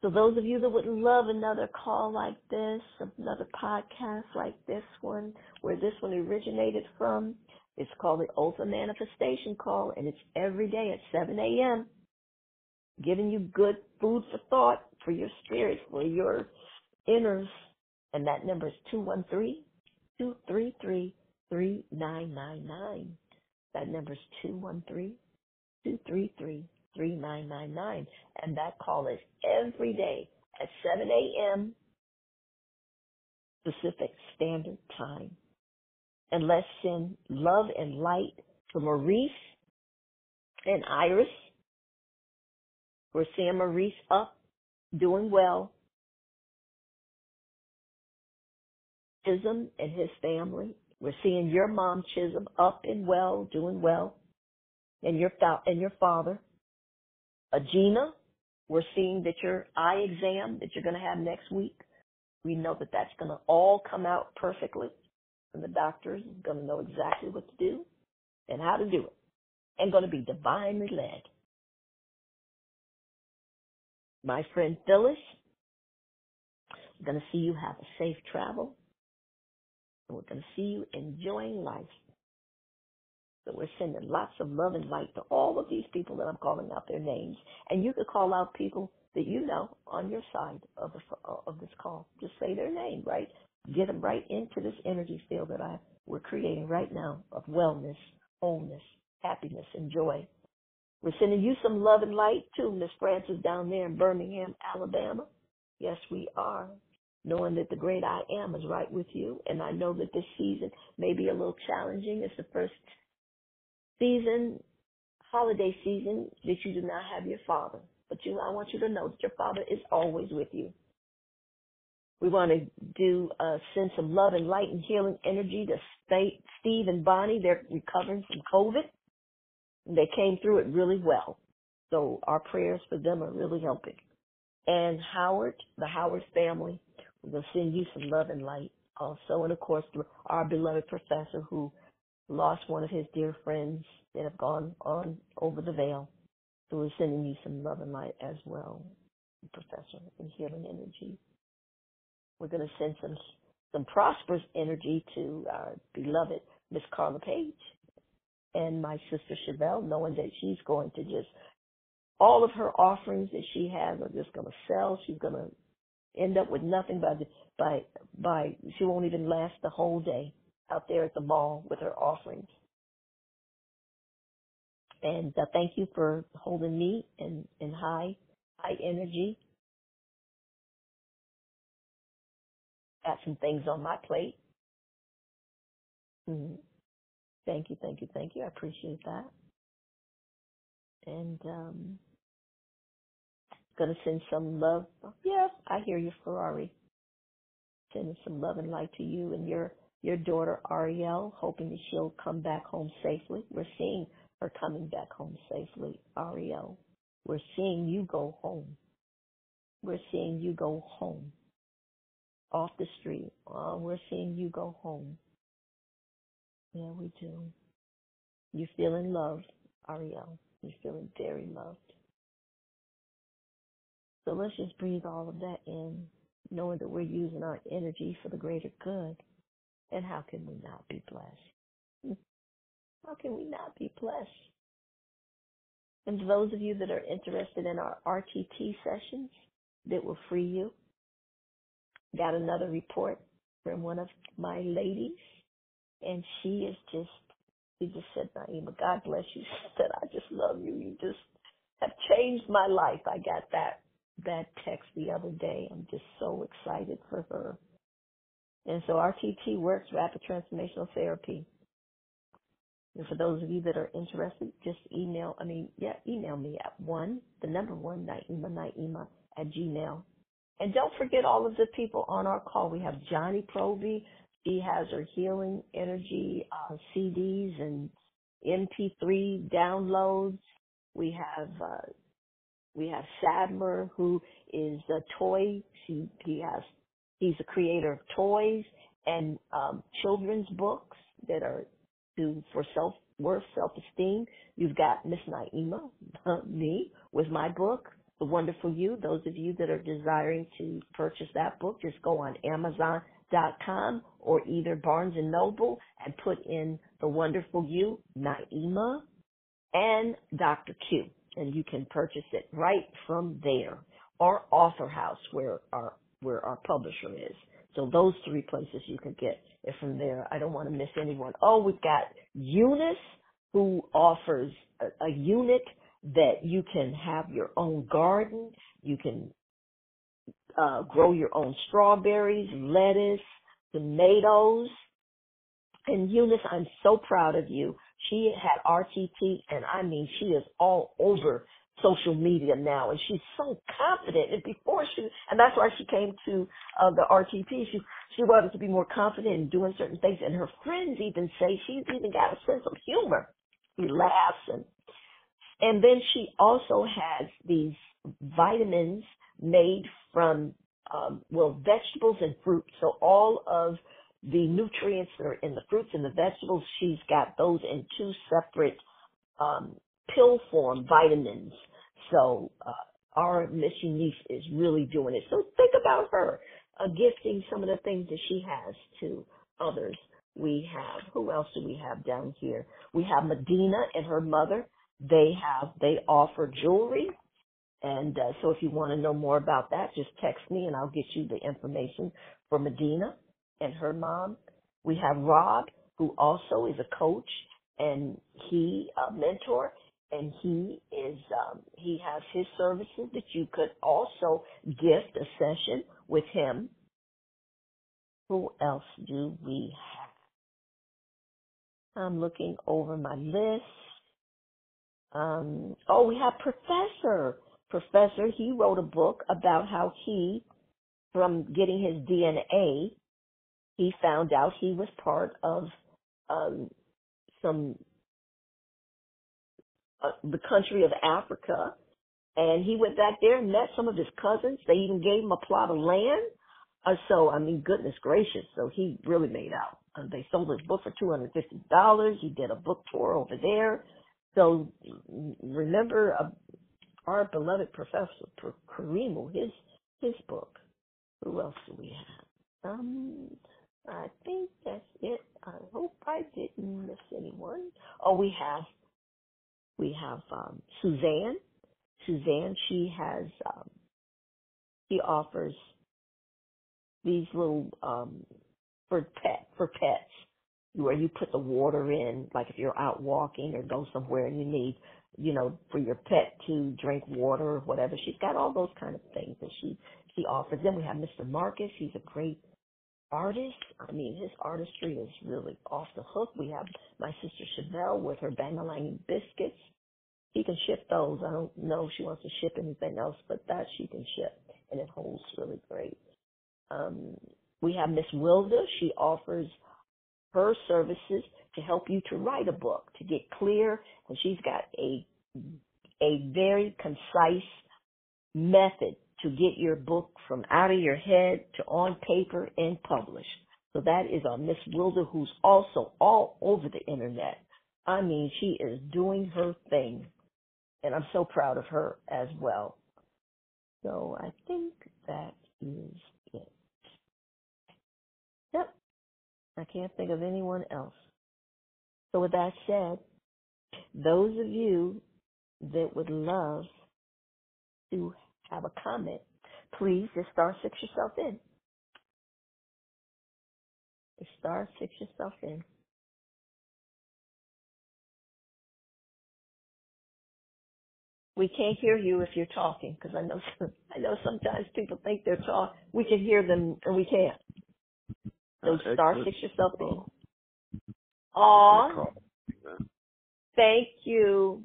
A: So those of you that would love another call like this, another podcast like this one, where this one originated from, it's called the Ultimate Manifestation Call, and it's every day at 7 a.m., giving you good food for thought for your spirit, for your inners. And that number is 213 233 3999. That number is 213 233 3999. And that call is every day at 7 a.m. Pacific Standard Time. And let's send love and light to Maurice and Iris. We're seeing Maurice up, doing well. Chisholm and his family. We're seeing your mom Chisholm up and well, doing well, and your and your father. Agena, we're seeing that your eye exam that you're going to have next week. We know that that's going to all come out perfectly, and the doctors are going to know exactly what to do and how to do it, and going to be divinely led. My friend Phyllis, we're going to see you have a safe travel and we're going to see you enjoying life. So we're sending lots of love and light to all of these people that I'm calling out their names. And you could call out people that you know on your side of the, of this call. Just say their name, right? Get them right into this energy field that I we're creating right now of wellness, wholeness, happiness, and joy. We're sending you some love and light too, Miss Francis down there in Birmingham, Alabama. Yes, we are knowing that the great I am is right with you. And I know that this season may be a little challenging. It's the first season, holiday season, that you do not have your father. But you, I want you to know that your father is always with you. We want to do uh, send some love and light and healing energy to Steve and Bonnie. They're recovering from COVID. They came through it really well. So our prayers for them are really helping. And Howard, the Howard family, we're going to send you some love and light also. And of course, our beloved professor who lost one of his dear friends that have gone on over the veil. So we're sending you some love and light as well, Professor, and healing energy. We're going to send some some prosperous energy to our beloved Miss Carla Page and my sister Chevelle, knowing that she's going to just all of her offerings that she has are just going to sell. She's going to end up with nothing by the, by by she won't even last the whole day out there at the mall with her offerings. And uh, thank you for holding me in in high high energy. Got some things on my plate. Mm-hmm. Thank you, thank you, thank you. I appreciate that. And um, Gonna send some love. Yes, I hear you, Ferrari. Sending some love and light to you and your your daughter Ariel, hoping that she'll come back home safely. We're seeing her coming back home safely, Ariel. We're seeing you go home. We're seeing you go home. Off the street. Oh, we're seeing you go home. Yeah, we do. You're feeling loved, Ariel. You're feeling very loved. So let's just breathe all of that in, knowing that we're using our energy for the greater good. And how can we not be blessed? How can we not be blessed? And those of you that are interested in our RTT sessions that will free you, got another report from one of my ladies, and she is just, she just said, Naimah, God bless you. She said, I just love you. You just have changed my life. I got that that text the other day. I'm just so excited for her. And so RTT works, Rapid Transformational Therapy. And for those of you that are interested, just email, I mean, yeah, email me at one, the number one, Naimah, Naimah at Gmail. And don't forget all of the people on our call. We have Johnny Proby. She has her healing energy uh, CDs and MP3 downloads. We have uh, we have Sadler, who is a toy. She he has he's a creator of toys and um, children's books that are to for self worth, self esteem. You've got Miss Naimah, me, with my book, The Wonderful You. Those of you that are desiring to purchase that book, just go on Amazon.com or either Barnes and Noble and put in The Wonderful You, Naimah, and Dr. Q. And you can purchase it right from there. Or Author House, where our where our publisher is. So those three places you can get it from there. I don't want to miss anyone. Oh, we've got Eunice who offers a, a unit that you can have your own garden. You can uh, grow your own strawberries, lettuce, tomatoes. And Eunice, I'm so proud of you. She had RTT, and I mean, she is all over social media now, and she's so confident. And before she, and that's why she came to uh, the RTT. She she wanted to be more confident in doing certain things, and her friends even say she's even got a sense of humor. She laughs, and and then she also has these vitamins made from um, well vegetables and fruit. So all of the nutrients that are in the fruits and the vegetables, she's got those in two separate um, pill form vitamins. So uh, our Miss Eunice is really doing it. So think about her uh, gifting some of the things that she has to others. We have who else do we have down here? We have Medina and her mother. They have they offer jewelry, and uh, so if you want to know more about that, just text me and I'll get you the information for Medina and her mom. We have Rob, who also is a coach and he a mentor and he is um, he has his services that you could also gift a session with him. Who else do we have? I'm looking over my list. Um, oh, we have Professor. Professor, he wrote a book about how he, from getting his DNA, he found out he was part of um, some uh, the country of Africa, and he went back there and met some of his cousins. They even gave him a plot of land. Uh, so I mean, goodness gracious! So he really made out. Uh, they sold his book for two hundred fifty dollars. He did a book tour over there. So remember uh, our beloved Professor Karimu, his his book. Who else do we have? Um, I think that's it. I hope I didn't miss anyone. Oh, we have we have um, Suzanne. Suzanne, she has um, she offers these little um, for pet for pets where you put the water in, like if you're out walking or go somewhere and you need, you know, for your pet to drink water or whatever. She's got all those kind of things that she she offers. Then we have Mr. Marcus. He's a great artist. I mean, his artistry is really off the hook. We have my sister Chevelle with her Bangalang biscuits. He can ship those. I don't know if she wants to ship anything else, but that she can ship, and it holds really great. Um, we have Miss Wilda. She offers her services to help you to write a book, to get clear, and she's got a a very concise method to get your book from out of your head to on paper and published. So that is our Miss Wilder, who's also all over the internet. I mean, she is doing her thing, and I'm so proud of her as well. So I think that is I can't think of anyone else. So with that said, those of you that would love to have a comment, please just star six yourself in. Just star six yourself in. We can't hear you if you're talking because I know I know sometimes people think they're talking. We can hear them and we can't. So
D: Uh,
A: star six yourself in. Aw, thank you.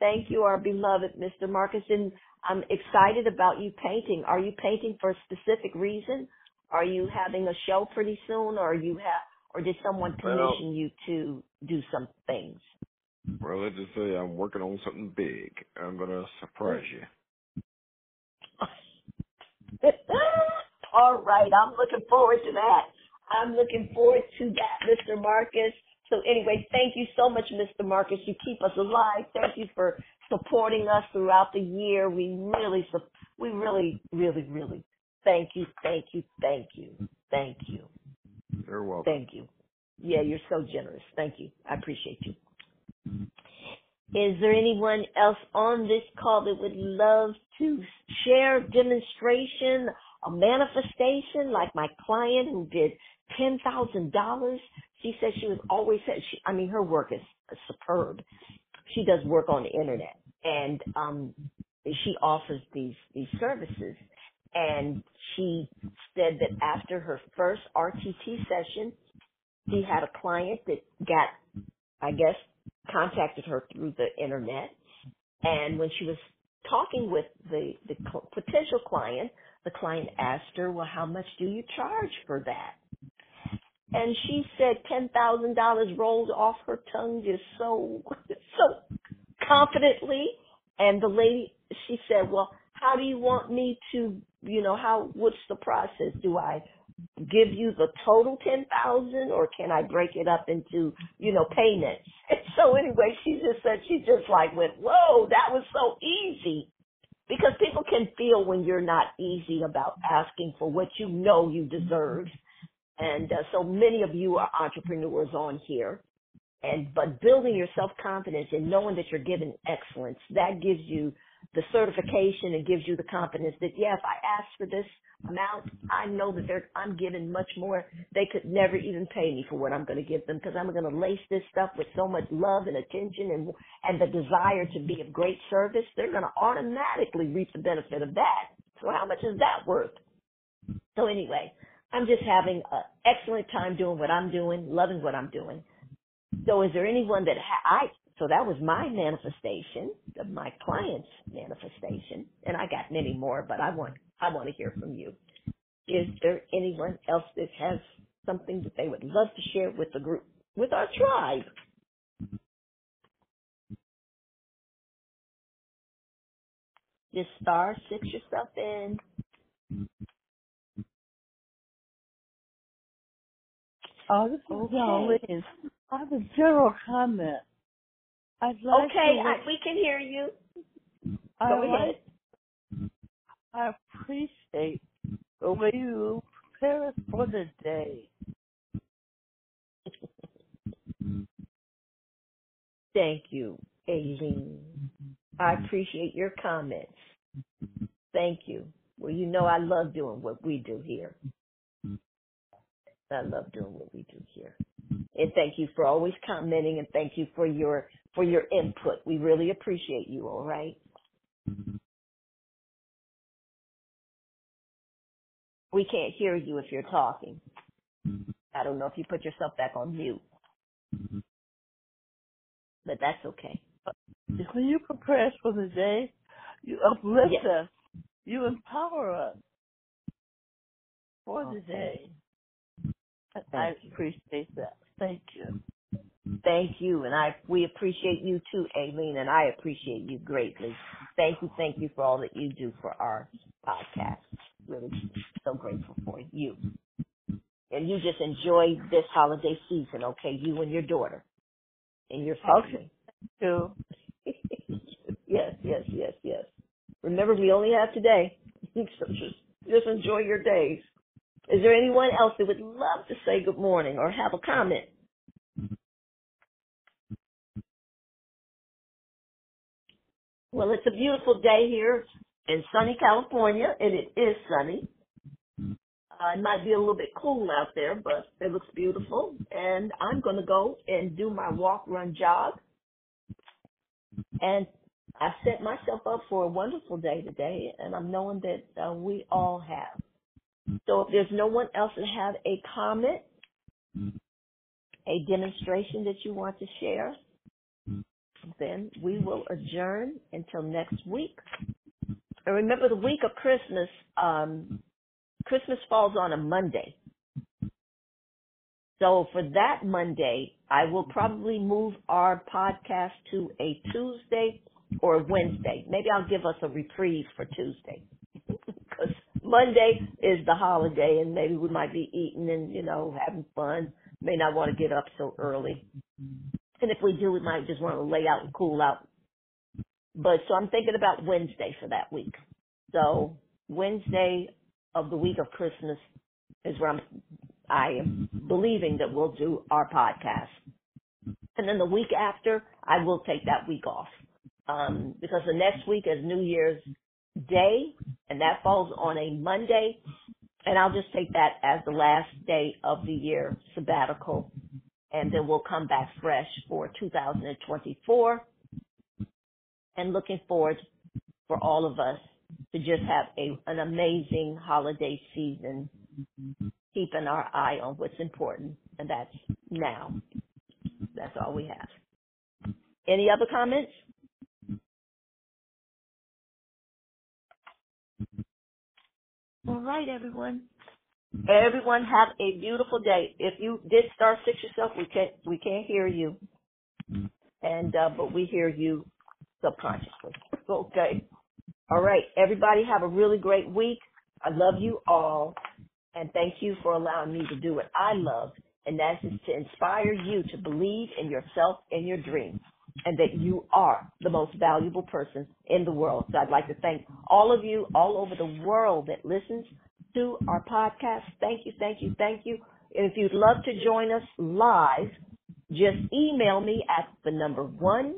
A: Thank you, our beloved Mr. Marcus. And I'm excited about you painting. Are you painting for a specific reason? Are you having a show pretty soon or you have or did someone
D: Well-
A: commission you to do some things?
D: Well, let's just say I'm working on something big. I'm gonna surprise you.
A: All right, I'm looking forward to that. I'm looking forward to that, Mr. Marcus. So anyway, thank you so much, Mr. Marcus. You keep us alive. Thank you for supporting us throughout the year. We really, we really, really, really thank you, thank you, thank you, thank you,
D: You're welcome.
A: thank you. Yeah, you're so generous. Thank you. I appreciate you. Is there anyone else on this call that would love to share a demonstration, a manifestation, like my client who did ten thousand dollars? She said she was always said she. I mean, her work is superb. She does work on the internet, and um, she offers these these services. And she said that after her first RTT session, she had a client that got, I guess, contacted her through the internet. And when she was talking with the, the potential client, the client asked her, well, how much do you charge for that? And she said $10,000 rolled off her tongue just so, so confidently. And the lady, she said, well, how do you want me to, you know, how, what's the process? Do I give you the total 10,000 or can I break it up into, you know, payments? And so anyway, she just said, she just like went, whoa, that was so easy. Because people can feel when you're not easy about asking for what you know you deserve. And uh, so many of you are entrepreneurs on here. And, but building your self-confidence and knowing that you're given excellence, that gives you the certification and gives you the confidence that, yeah, if I ask for this amount, I know that they're, I'm giving much more. They could never even pay me for what I'm going to give them because I'm going to lace this stuff with so much love and attention and, and the desire to be of great service. They're going to automatically reap the benefit of that. So how much is that worth? So anyway, I'm just having an excellent time doing what I'm doing, loving what I'm doing. So is there anyone that ha- I so that was my mm-hmm. manifestation of my client's manifestation, and I got many more, but I want I want to hear mm-hmm. from you. Is there anyone else that has something that they would love to share with the group, with our tribe? Just star six yourself in.
C: Oh, this is
A: Okay.
C: Jolene. I have a general comment. I'd like
A: Okay,
C: to,
A: I, we can hear you.
C: I
A: Go
C: like-
A: ahead.
C: I appreciate the way you prepare us for the day.
A: Thank you, Aileen. I appreciate your comments. Thank you. Well, you know I love doing what we do here. I love doing what we do here. And thank you for always commenting and thank you for your for your input. We really appreciate you, all right? We can't hear you if you're talking. I don't know if you put yourself back on mute. But that's okay.
C: When you prepare us for the day, you uplift
A: Yes.
C: us. You empower us for the day. I appreciate that. Thank you.
A: Thank you, and I we appreciate you too, Aileen, and I appreciate you greatly. Thank you, thank you for all that you do for our podcast. Really, so grateful for you. And you just enjoy this holiday season, okay? You and your daughter and your family.
C: Too.
A: yes, yes, yes, yes. Remember, we only have today, so just just enjoy your days. Is there anyone else that would love to say good morning or have a comment? Well, it's a beautiful day here in sunny California, and it is sunny. Uh, it might be a little bit cool out there, but it looks beautiful. And I'm going to go and do my walk, run, jog. And I set myself up for a wonderful day today, and I'm knowing that uh, we all have. So if there's no one else that have a comment, a demonstration that you want to share, then we will adjourn until next week. And remember the week of Christmas, um, Christmas falls on a Monday. So for that Monday, I will probably move our podcast to a Tuesday or Wednesday. Maybe I'll give us a reprieve for Tuesday. Because Monday is the holiday and maybe we might be eating and, you know, having fun. May not want to get up so early. And if we do, we might just want to lay out and cool out. But so I'm thinking about Wednesday for that week. So Wednesday of the week of Christmas is where I'm, I am believing that we'll do our podcast. And then the week after, I will take that week off. Um, because the next week is New Year's Day, and that falls on a Monday. And I'll just take that as the last day of the year sabbatical. And then we'll come back fresh for 2024. And looking forward for all of us to just have a, an amazing holiday season, keeping our eye on what's important, and that's now. That's all we have. Any other comments? All right, everyone. Mm-hmm. Everyone have a beautiful day. If you did star six yourself, we can't we can't hear you, mm-hmm. and uh, but we hear you subconsciously. Mm-hmm. okay. All right, everybody have a really great week. I love you all, and thank you for allowing me to do what I love, and that is to inspire you to believe in yourself and your dreams and that you are the most valuable person in the world. So I'd like to thank all of you all over the world that listens to our podcast. Thank you, thank you, thank you. And if you'd love to join us live, just email me at the number one,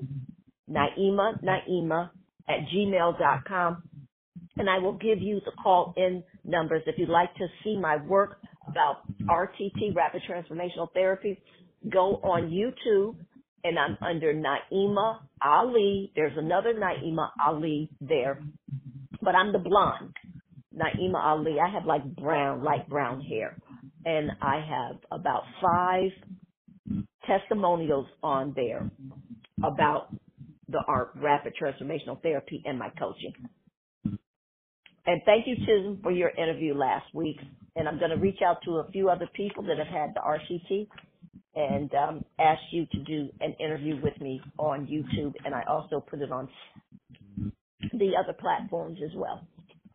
A: Naimah, Naimah at gmail.com. And I will give you the call in numbers. If you'd like to see my work about RTT, Rapid Transformational Therapy, go on YouTube and I'm mm-hmm. under Naimah Ali. There's another Naimah Ali there, but I'm the blonde. Naimah Ali. I have like brown, light brown hair, and I have about five testimonials on there about the art rapid transformational therapy and my coaching. And thank you, Chisholm, for your interview last week. And I'm going to reach out to a few other people that have had the RTT and um, ask you to do an interview with me on YouTube, and I also put it on the other platforms as well.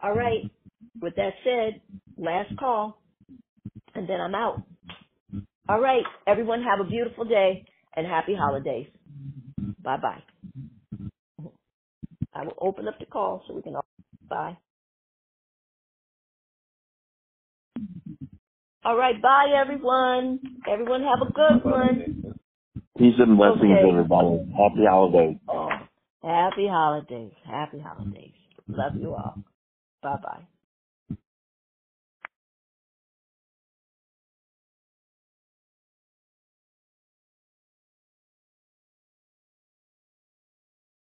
A: All right. With that said, last call, and then I'm out. All right. Everyone have a beautiful day and happy holidays. Bye bye. I will open up the call so we can all bye. All right, bye everyone. Everyone have a good one.
B: Peace and blessings,
A: Okay.
B: everybody. Happy holidays.
A: Happy holidays. Happy holidays. Love you all. Bye bye.